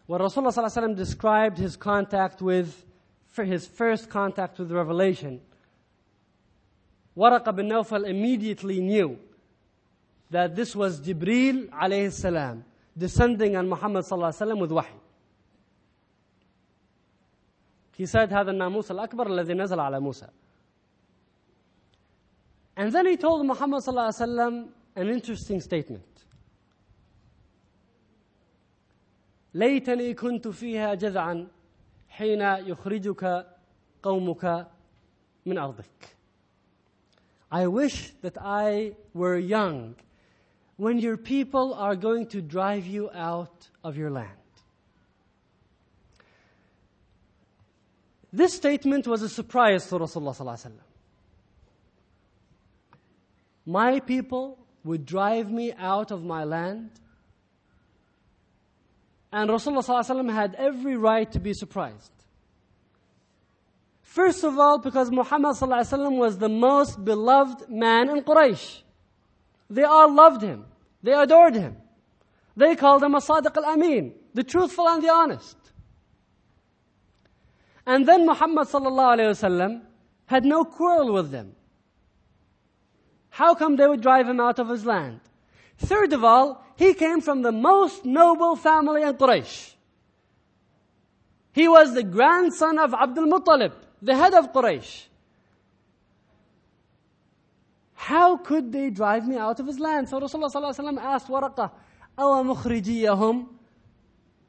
When Rasulullah described his contact with, his first contact with revelation, Waraqa bin Nawfal immediately knew that this was Jibreel alayhi salam descending on Muhammad with wahi. He said, هذا الناموس الأكبر الذي نزل على موسى. And then he told Muhammad sallallahu an interesting statement. ليتني كنت فيها جذعا حين يخرجك قومك من أرضك. I wish that I were young when your people are going to drive you out of your land. This statement was a surprise to Rasulullah my people would drive me out of my land? And Rasulullah had every right to be surprised. First of all, because Muhammad was the most beloved man in Quraysh. They all loved him. They adored him. They called him a Sadiq al-Amin, the truthful and the honest. And then Muhammad waslam had no quarrel with them. How come they would drive him out of his land? Third of all, he came from the most noble family in Quraysh. He was the grandson of Abdul Muttalib, the head of Quraysh. How could they drive me out of his land? So Rasulullah asked Waraqah, أَوَ مُخْرِجِيَّهُمْ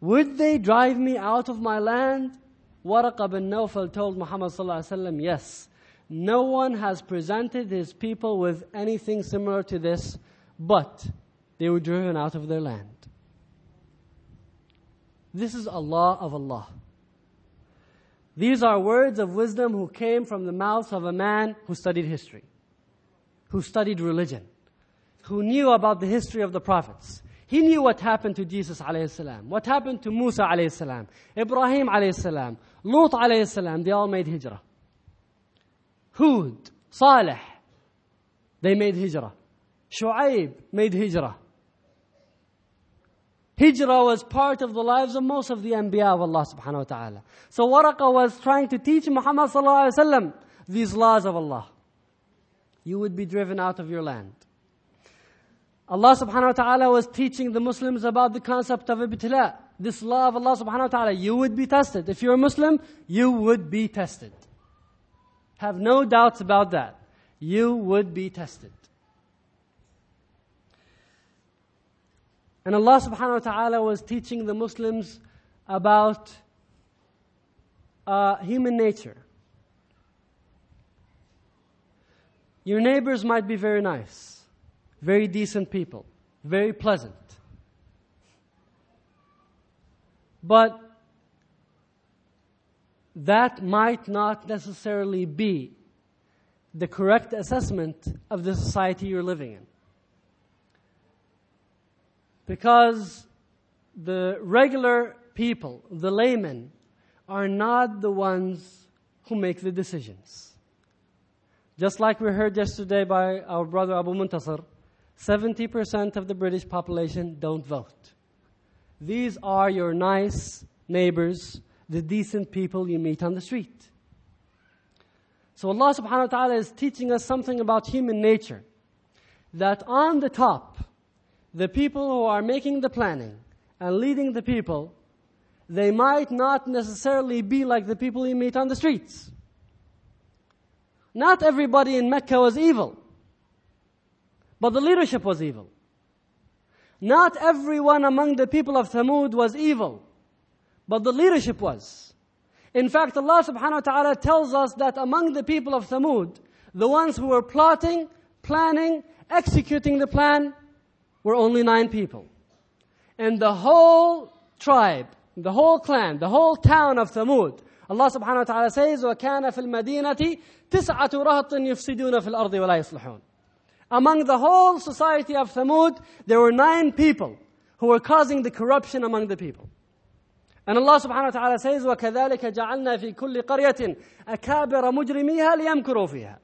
Would they drive me out of my land? Waraqah bin Nawfal told Muhammad yes, no one has presented his people with anything similar to this, but they were driven out of their land. This is Allah of Allah. These are words of wisdom who came from the mouth of a man who studied history, who studied religion, who knew about the history of the prophets. He knew what happened to Jesus alayhi salam, what happened to Musa alayhi salam, Ibrahim alayhi salam, Lut alayhi salam, they all made hijrah. Hud, Saleh, they made hijrah. Shu'aib made hijrah. Hijrah was part of the lives of most of the Anbiya of Allah subhanahu wa ta'ala. So Waraqah was trying to teach Muhammad sallallahu alayhi wa sallam these laws of Allah. You would be driven out of your land. Allah subhanahu wa ta'ala was teaching the Muslims about the concept of ibtila. This law of Allah subhanahu wa ta'ala, you would be tested. If you're a Muslim, you would be tested. Have no doubts about that. You would be tested. And Allah subhanahu wa ta'ala was teaching the Muslims about uh, human nature. Your neighbors might be very nice, very decent people, very pleasant. But that might not necessarily be the correct assessment of the society you're living in. Because the regular people, the laymen, are not the ones who make the decisions. Just like we heard yesterday by our brother Abu Muntasir, 70% of the British population don't vote. These are your nice neighbors, the decent people you meet on the street. So Allah subhanahu wa ta'ala is teaching us something about human nature. That on the top, the people who are making the planning and leading the people, they might not necessarily be like the people you meet on the streets. Not everybody in Mecca was evil, but the leadership was evil. Not everyone among the people of Thamud was evil, but the leadership was. In fact, Allah subhanahu wa ta'ala tells us that among the people of Thamud, the ones who were plotting, planning, executing the plan, were only nine people. And the whole tribe, the whole clan, the whole town of Thamud, Allah subhanahu wa ta'ala says, وَكَانَ فِي الْمَدِينَةِ تِسْعَةُ رَهْطٍ يُفْسِدُونَ فِي الْأَرْضِ وَلَا يُصْلِحُونَ Among the whole society of Thamud, there were nine people who were causing the corruption among the people. And Allah subhanahu wa ta'ala says, وَكَذَلِكَ جَعَلْنَا فِي كُلِّ قَرْيَةٍ أَكَابِرَ مُجْرِمِيهَا لِيَمْكُرُوا فِيهَا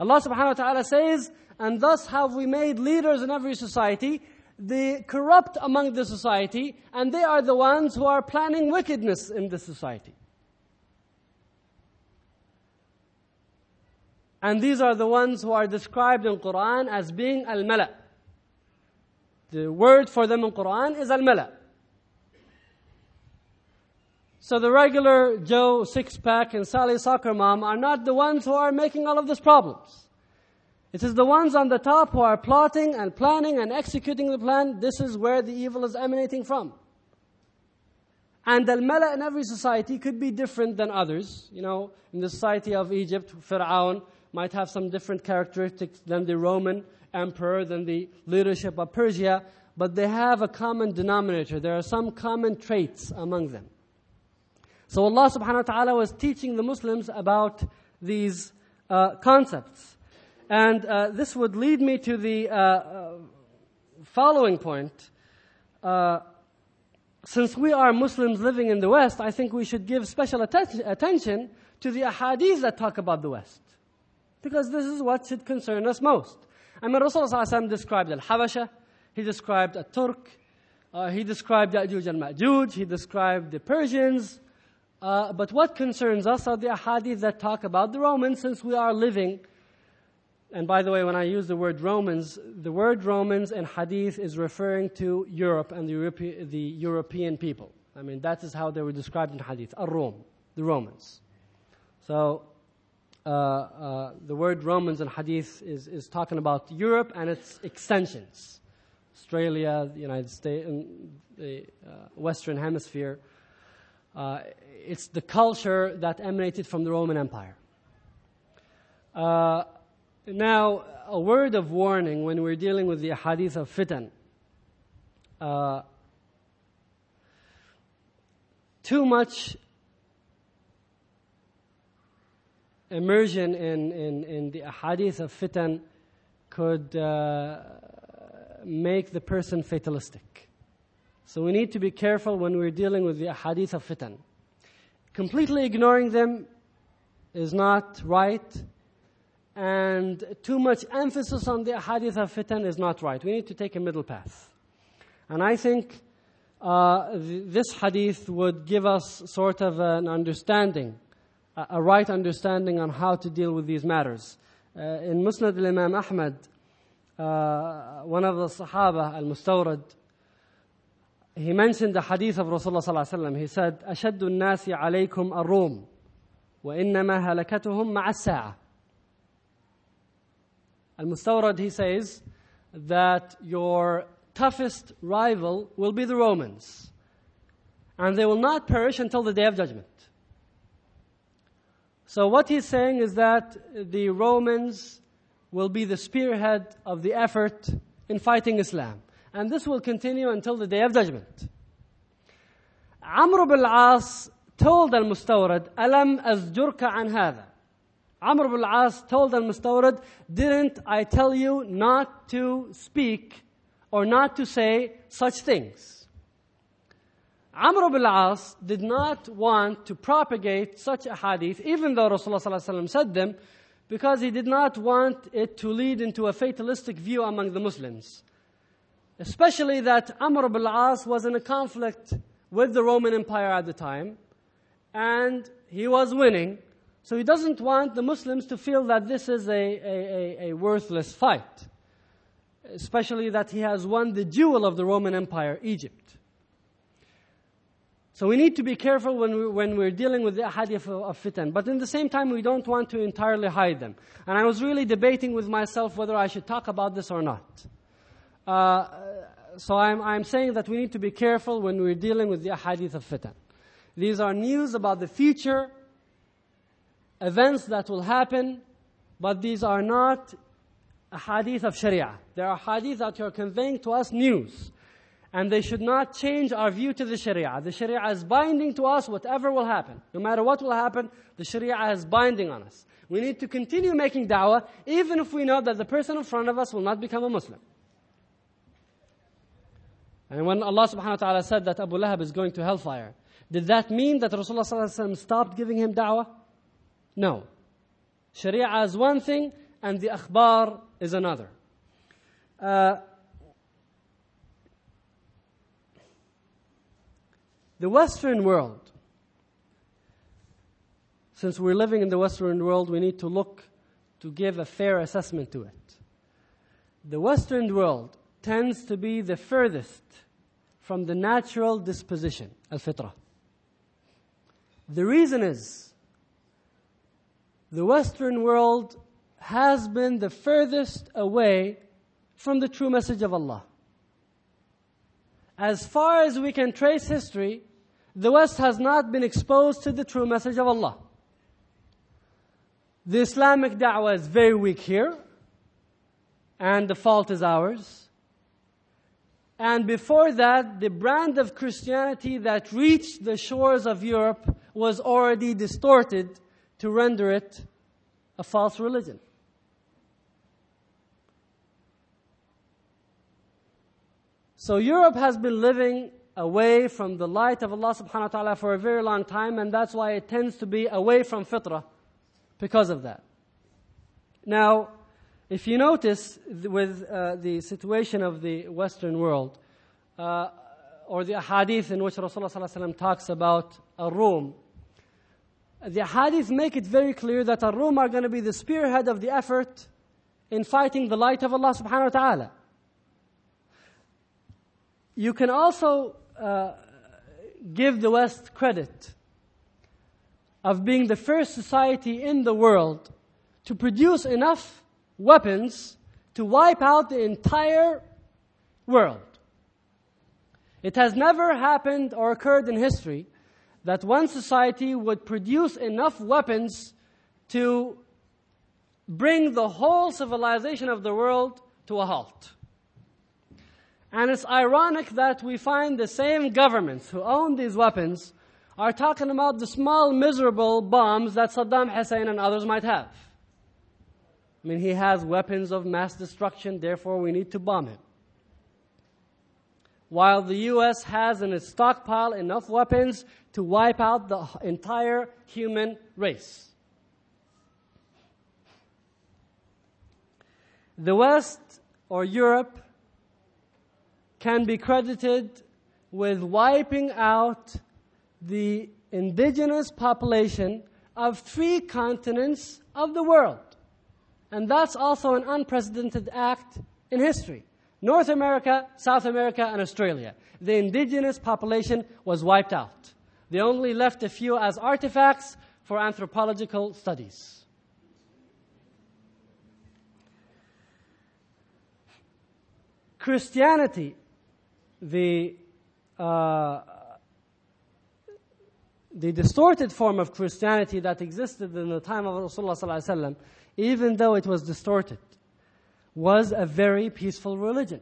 Allah subhanahu wa ta'ala says, and thus have we made leaders in every society, the corrupt among the society, and they are the ones who are planning wickedness in the society. And these are the ones who are described in Quran as being al-mala. The word for them in Quran is al-mala. So the regular Joe six pack and Sally soccer mom are not the ones who are making all of these problems. It is the ones on the top who are plotting and planning and executing the plan. This is where the evil is emanating from. And the mala in every society could be different than others. You know, in the society of Egypt, Pharaoh might have some different characteristics than the Roman emperor, than the leadership of Persia, but they have a common denominator. There are some common traits among them. So Allah subhanahu wa ta'ala was teaching the Muslims about these uh, concepts. And uh, this would lead me to the uh, uh, following point. Uh, since we are Muslims living in the West, I think we should give special atten- attention to the ahadith that talk about the West. Because this is what should concern us most. I mean, Rasulullah described Al-Habasha, he described a Turk, uh, he described Ya'juj and Ma'juj, he described the Persians. Uh, but what concerns us are the ahadith that talk about the Romans since we are living. And by the way, when I use the word Romans, the word Romans in hadith is referring to Europe and the, Europe- the European people. I mean, that is how they were described in hadith. Ar-Rom, the Romans. So, uh, uh, the word Romans in hadith is, is talking about Europe and its extensions. Australia, the United States, the uh, Western Hemisphere. Uh, it's the culture that emanated from the Roman Empire. Uh, now, a word of warning when we're dealing with the hadith of fitan. Uh, too much immersion in, in, in the hadith of fitan could uh, make the person fatalistic. So we need to be careful when we're dealing with the hadith of fitan. Completely ignoring them is not right, and too much emphasis on the hadith of fitan is not right. We need to take a middle path. And I think uh, th- this hadith would give us sort of an understanding, a, a right understanding on how to deal with these matters. Uh, in Musnad al-Imam Ahmad, uh, one of the Sahaba, al-Mustawrid, he mentioned the hadith of Rasulullah sallallahu alaihi wasallam. He said, "أشد الناس عليكم الروم, وإنما هلكتهم مع الساعة." Al-Mustawrid, he says that your toughest rival will be the Romans, and they will not perish until the day of judgment. So what he's saying is that the Romans will be the spearhead of the effort in fighting Islam. And this will continue until the day of judgment. Amr ibn al-As told al-Mustawrid, Alam azjurka an hadha. Amr ibn al-As told al-Mustawrid, didn't I tell you not to speak or not to say such things? Amr ibn al-As did not want to propagate such a hadith, even though Rasulullah ﷺ said them, because he did not want it to lead into a fatalistic view among the Muslims. Especially that Amr ibn al-As was in a conflict with the Roman Empire at the time, and he was winning, so he doesn't want the Muslims to feel that this is a, a, a, a worthless fight. Especially that he has won the jewel of the Roman Empire, Egypt. So we need to be careful when, we, when we're dealing with the hadith of, of fitan. But in the same time, we don't want to entirely hide them. And I was really debating with myself whether I should talk about this or not. Uh, so I'm, I'm saying that we need to be careful when we're dealing with the hadith of fitan. These are news about the future, events that will happen, but these are not a hadith of Sharia. They are hadith that are conveying to us news. And they should not change our view to the Sharia. The Sharia is binding to us whatever will happen. No matter what will happen, the Sharia is binding on us. We need to continue making da'wah, even if we know that the person in front of us will not become a Muslim. And when Allah subhanahu wa ta'ala said that Abu Lahab is going to hellfire, did that mean that Rasulullah stopped giving him da'wah? No. Sharia is one thing and the akhbar is another. Uh, the Western world, since we're living in the Western world, we need to look to give a fair assessment to it. The Western world tends to be the furthest from the natural disposition, al-fitrah. The reason is, the Western world has been the furthest away from the true message of Allah. As far as we can trace history, the West has not been exposed to the true message of Allah. The Islamic da'wah is very weak here, and the fault is ours. And before that, the brand of Christianity that reached the shores of Europe was already distorted to render it a false religion. So Europe has been living away from the light of Allah subhanahu wa ta'ala for a very long time, and that's why it tends to be away from fitrah because of that. Now, if you notice with uh, the situation of the Western world, uh, or the hadith in which Rasulullah talks about a Rum, the hadith make it very clear that a Rum are going to be the spearhead of the effort in fighting the light of Allah subhanahu wa ta'ala. You can also uh, give the West credit of being the first society in the world to produce enough weapons to wipe out the entire world. It has never happened or occurred in history that one society would produce enough weapons to bring the whole civilization of the world to a halt. And it's ironic that we find the same governments who own these weapons are talking about the small, miserable bombs that Saddam Hussein and others might have. I mean, he has weapons of mass destruction, therefore we need to bomb him. While the US has in its stockpile enough weapons to wipe out the entire human race. The West or Europe can be credited with wiping out the indigenous population of three continents of the world. And that's also an unprecedented act in history. North America, South America, and Australia. The indigenous population was wiped out. They only left a few as artifacts for anthropological studies. Christianity, the uh, the distorted form of Christianity that existed in the time of Rasulullah even though it was distorted, was a very peaceful religion.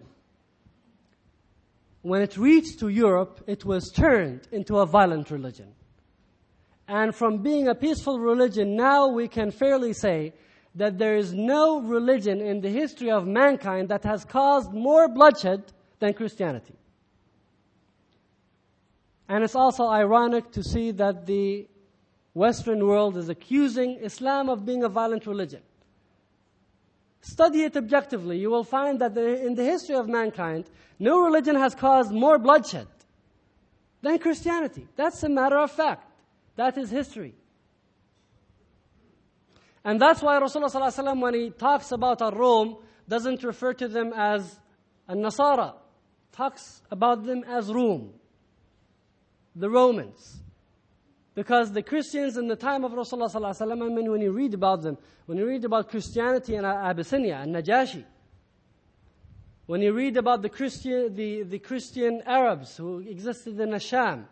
When it reached to Europe, it was turned into a violent religion. And from being a peaceful religion, now we can fairly say that there is no religion in the history of mankind that has caused more bloodshed than Christianity. And it's also ironic to see that the Western world is accusing Islam of being a violent religion. Study it objectively. You will find that in the history of mankind, no religion has caused more bloodshed than Christianity. That's a matter of fact. That is history. And that's why Rasulullah ﷺ, when he talks about Rome, doesn't refer to them as a Nasara. Talks about them as Rome. The Romans. Because the Christians in the time of Rasulullah I mean, when you read about them, when you read about Christianity in Abyssinia and Najashi, when you read about the Christian, the, the Christian Arabs who existed in Asham,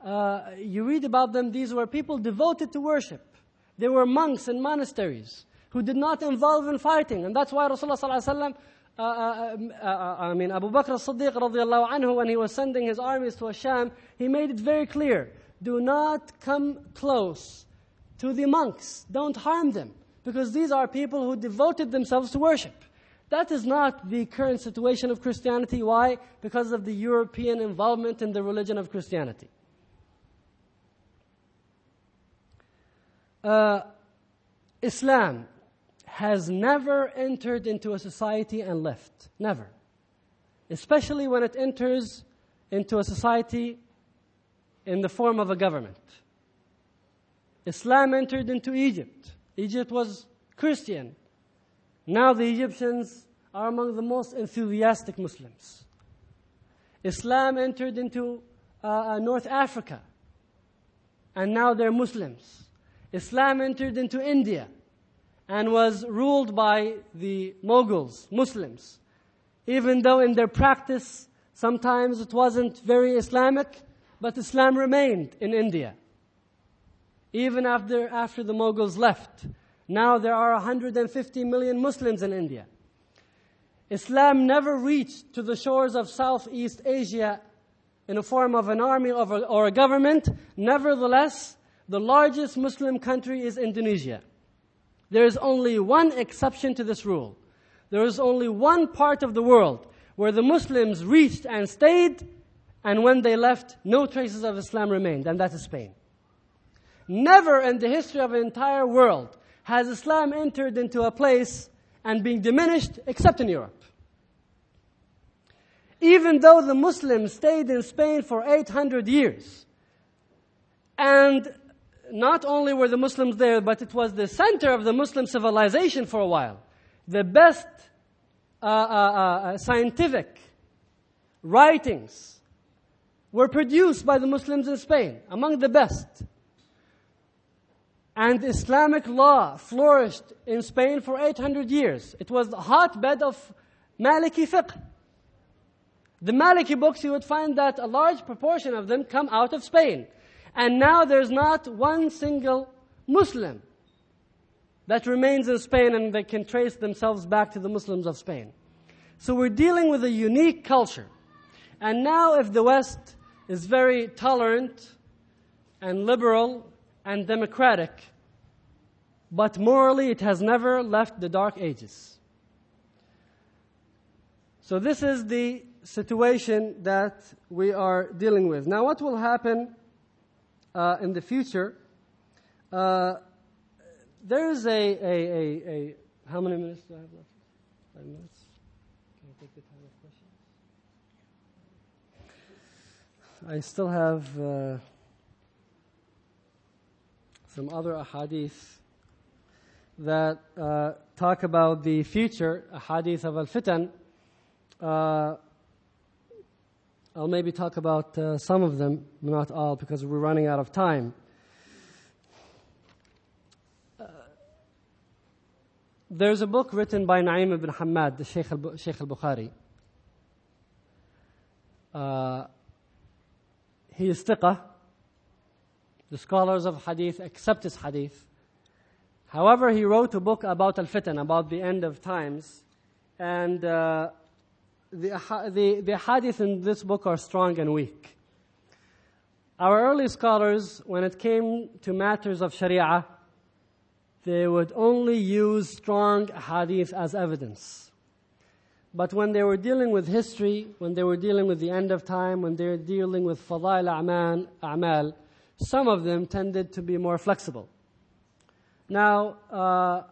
uh, you read about them, these were people devoted to worship. They were monks in monasteries who did not involve in fighting. And that's why Rasulullah uh, uh, uh, uh, I mean, Abu Bakr as-Siddiq anhu, when he was sending his armies to Asham, he made it very clear do not come close to the monks. Don't harm them. Because these are people who devoted themselves to worship. That is not the current situation of Christianity. Why? Because of the European involvement in the religion of Christianity. Uh, Islam has never entered into a society and left. Never. Especially when it enters into a society in the form of a government. Islam entered into Egypt. Egypt was Christian. Now the Egyptians are among the most enthusiastic Muslims. Islam entered into uh, uh North Africa. And now they're Muslims. Islam entered into India and was ruled by the Mughals, Muslims. Even though in their practice sometimes it wasn't very Islamic, but Islam remained in India. Even after, after the Mughals left. Now there are 150 million Muslims in India. Islam never reached to the shores of Southeast Asia in the form of an army or a government. Nevertheless, the largest Muslim country is Indonesia. There is only one exception to this rule. There is only one part of the world where the Muslims reached and stayed, and when they left, no traces of Islam remained, and that is Spain. Never in the history of the entire world has Islam entered into a place and been diminished except in Europe. Even though the Muslims stayed in Spain for 800 years, and not only were the Muslims there, but it was the center of the Muslim civilization for a while. The best uh, uh, uh, scientific writings were produced by the Muslims in Spain, among the best. And Islamic law flourished in Spain for 800 years. It was the hotbed of Maliki fiqh. The Maliki books, you would find that a large proportion of them come out of Spain. And now there's not one single Muslim that remains in Spain and they can trace themselves back to the Muslims of Spain. So we're dealing with a unique culture. And now if the West is very tolerant and liberal and democratic, but morally it has never left the dark ages. So this is the situation that we are dealing with. Now what will happen uh, in the future? Uh, there is a, a, a, a, how many minutes do I have left? Five minutes? Can I take the time of questions? I still have uh, some other ahadith that uh, talk about the future, ahadith of al-fitan. Uh, I'll maybe talk about uh, some of them, not all, because we're running out of time. Uh, there's a book written by Na'im ibn Hammad, the Sheikh, al- Sheikh al-Bukhari. He is thiqah. The scholars of hadith accept his hadith. However, he wrote a book about al-fitan, about the end of times. And uh, the, the, the hadith in this book are strong and weak. Our early scholars, when it came to matters of sharia, they would only use strong hadith as evidence. But when they were dealing with history, when they were dealing with the end of time, when they were dealing with fadail a'mal, some of them tended to be more flexible. Now, uh,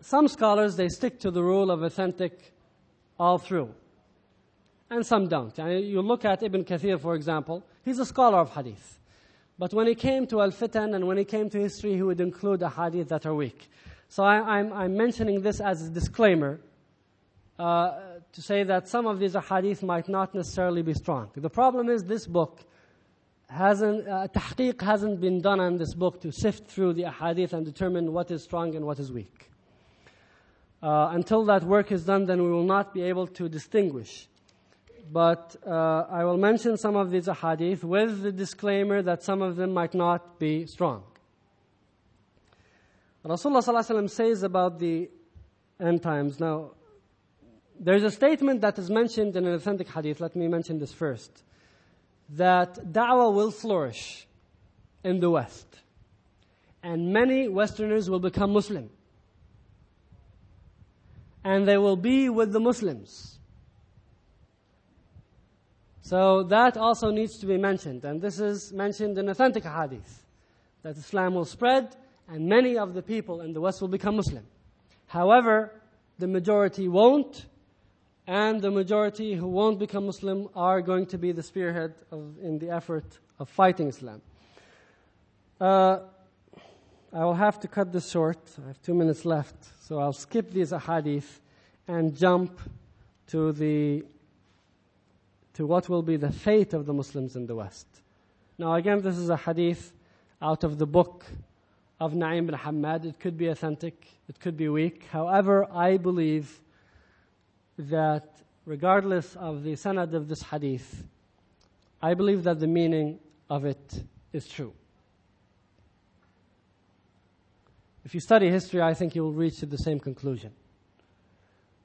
some scholars, they stick to the rule of authentic all through. And some don't. You look at Ibn Kathir, for example, he's a scholar of hadith. But when he came to Al-Fitan and when he came to history, he would include the hadith that are weak. So I, am mentioning this as a disclaimer uh, to say that some of these hadith might not necessarily be strong. The problem is this book hasn't, uh, tahqiq hasn't been done on this book to sift through the hadith and determine what is strong and what is weak. Uh, until that work is done, then we will not be able to distinguish. But uh, I will mention some of these hadith with the disclaimer that some of them might not be strong. Rasulullah says about the end times. Now, there's a statement that is mentioned in an authentic hadith. Let me mention this first. That da'wah will flourish in the West. And many Westerners will become Muslim and they will be with the Muslims. So that also needs to be mentioned, and this is mentioned in authentic hadith that Islam will spread and many of the people in the West will become Muslim. However, the majority won't, and the majority who won't become Muslim are going to be the spearhead of, in the effort of fighting Islam. Uh, I will have to cut this short. I have two minutes left. So I'll skip these ahadith and jump to the to what will be the fate of the Muslims in the West. Now again, this is a hadith out of the book of Na'im bin Hammad. It could be authentic, it could be weak. However, I believe that regardless of the sanad of this hadith, I believe that the meaning of it is true. If you study history, I think you will reach to the same conclusion.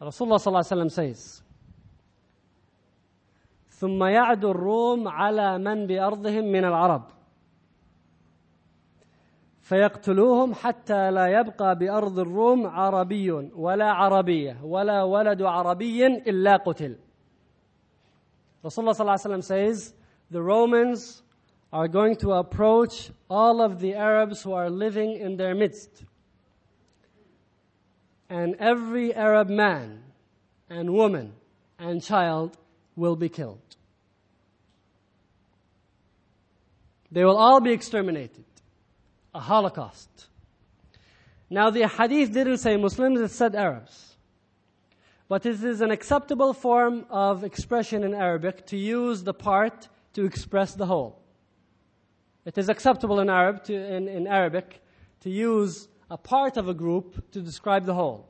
Rasulullah ﷺ says, ثم يعد الروم على من بأرضهم من العرب فيقتلوهم حتى لا يبقى بأرض الروم عربي ولا عربية ولا ولد عربي إلا قتل Rasulullah ﷺ says, the Romans are going to approach all of the Arabs who are living in their midst. And every Arab man and woman and child will be killed. They will all be exterminated. A holocaust. Now the hadith didn't say Muslims, it said Arabs. But it is an acceptable form of expression in Arabic to use the part to express the whole. It is acceptable in, Arab to, in, in Arabic to use a part of a group to describe the whole,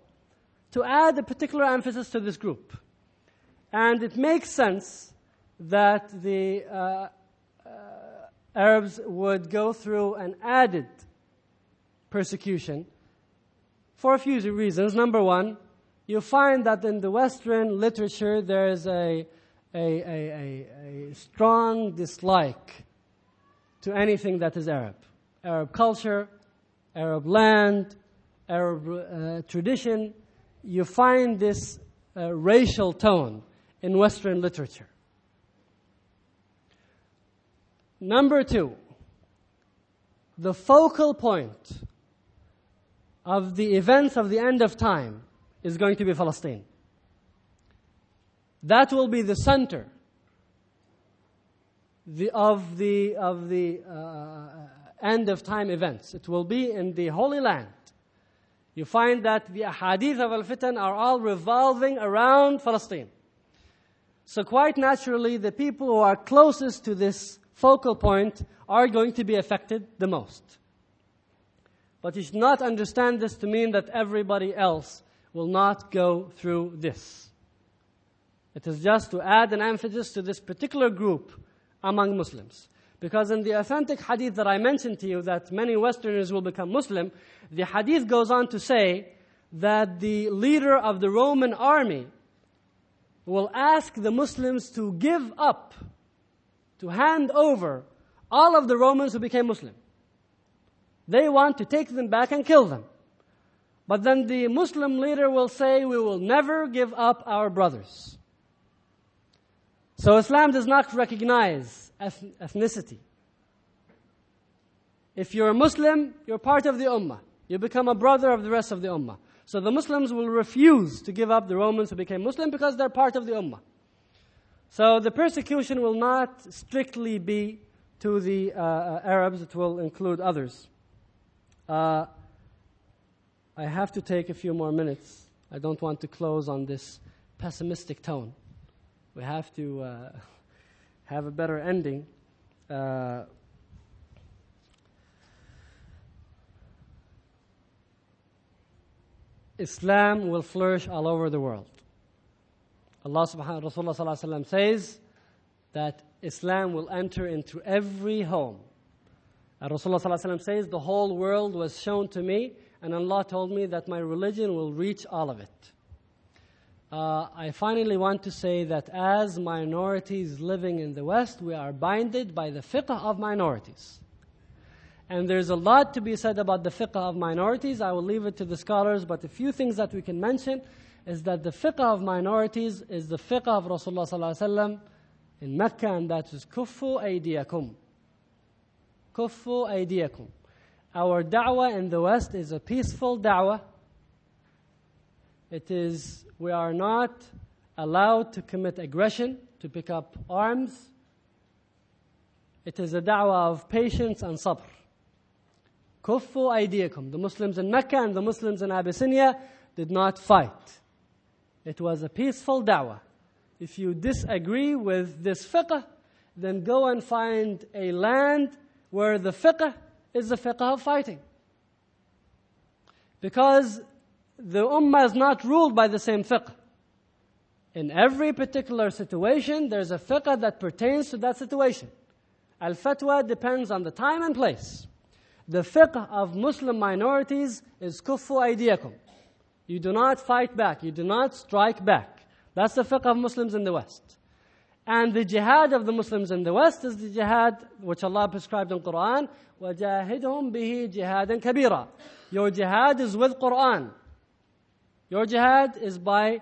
to add a particular emphasis to this group. And it makes sense that the uh, Arabs would go through an added persecution for a few reasons. Number one, you find that in the Western literature there is a, a, a, a, strong dislike to anything that is Arab. Arab culture, Arab land, Arab uh, tradition. You find this uh, racial tone in Western literature. Number two, the focal point of the events of the end of time is going to be Palestine. That will be the center the, of the, of the uh, end of time events. It will be in the Holy Land. You find that the hadith of al-fitan are all revolving around Palestine. So quite naturally, the people who are closest to this focal point are going to be affected the most. But you should not understand this to mean that everybody else will not go through this. It is just to add an emphasis to this particular group among Muslims. Because in the authentic hadith that I mentioned to you, that many Westerners will become Muslim, the hadith goes on to say that the leader of the Roman army will ask the Muslims to give up, to hand over all of the Romans who became Muslim. They want to take them back and kill them. But then the Muslim leader will say, we will never give up our brothers. So Islam does not recognize ethnicity. If you're a Muslim, you're part of the Ummah. You become a brother of the rest of the Ummah. So the Muslims will refuse to give up the Romans who became Muslim because they're part of the Ummah. So the persecution will not strictly be to the uh, uh Arabs, it will include others. Uh, I have to take a few more minutes. I don't want to close on this pessimistic tone. We have to uh, have a better ending. Uh, Islam will flourish all over the world. Allah subhanahu wa Rasulullah says that Islam will enter into every home. And Rasulullah says, The whole world was shown to me, and Allah told me that my religion will reach all of it. Uh, I finally want to say that as minorities living in the West, we are binded by the fiqh of minorities. And there's a lot to be said about the fiqh of minorities. I will leave it to the scholars, but a few things that we can mention is that the fiqh of minorities is the fiqh of Rasulullah in Mecca, and that is kuffu aydiyakum. Kuffu aydiyakum. Our da'wah in the West is a peaceful da'wah. It is, we are not allowed to commit aggression, to pick up arms. It is a da'wah of patience and sabr. Kuffu aydiyakum. The Muslims in Mecca and the Muslims in Abyssinia did not fight. It was a peaceful da'wah. If you disagree with this fiqh, then go and find a land where the fiqh is the fiqh of fighting. Because the ummah is not ruled by the same fiqh. In every particular situation, there's a fiqh that pertains to that situation. Al-fatwa depends on the time and place. The fiqh of Muslim minorities is kuffu aydiyakum. You do not fight back. You do not strike back. That's the fiqh of Muslims in the West. And the jihad of the Muslims in the West is the jihad which Allah prescribed in Quran. وَجَاهِدْهُمْ بِهِ جِهَادًا كَبِيرًا Your jihad is with Quran. Your jihad is by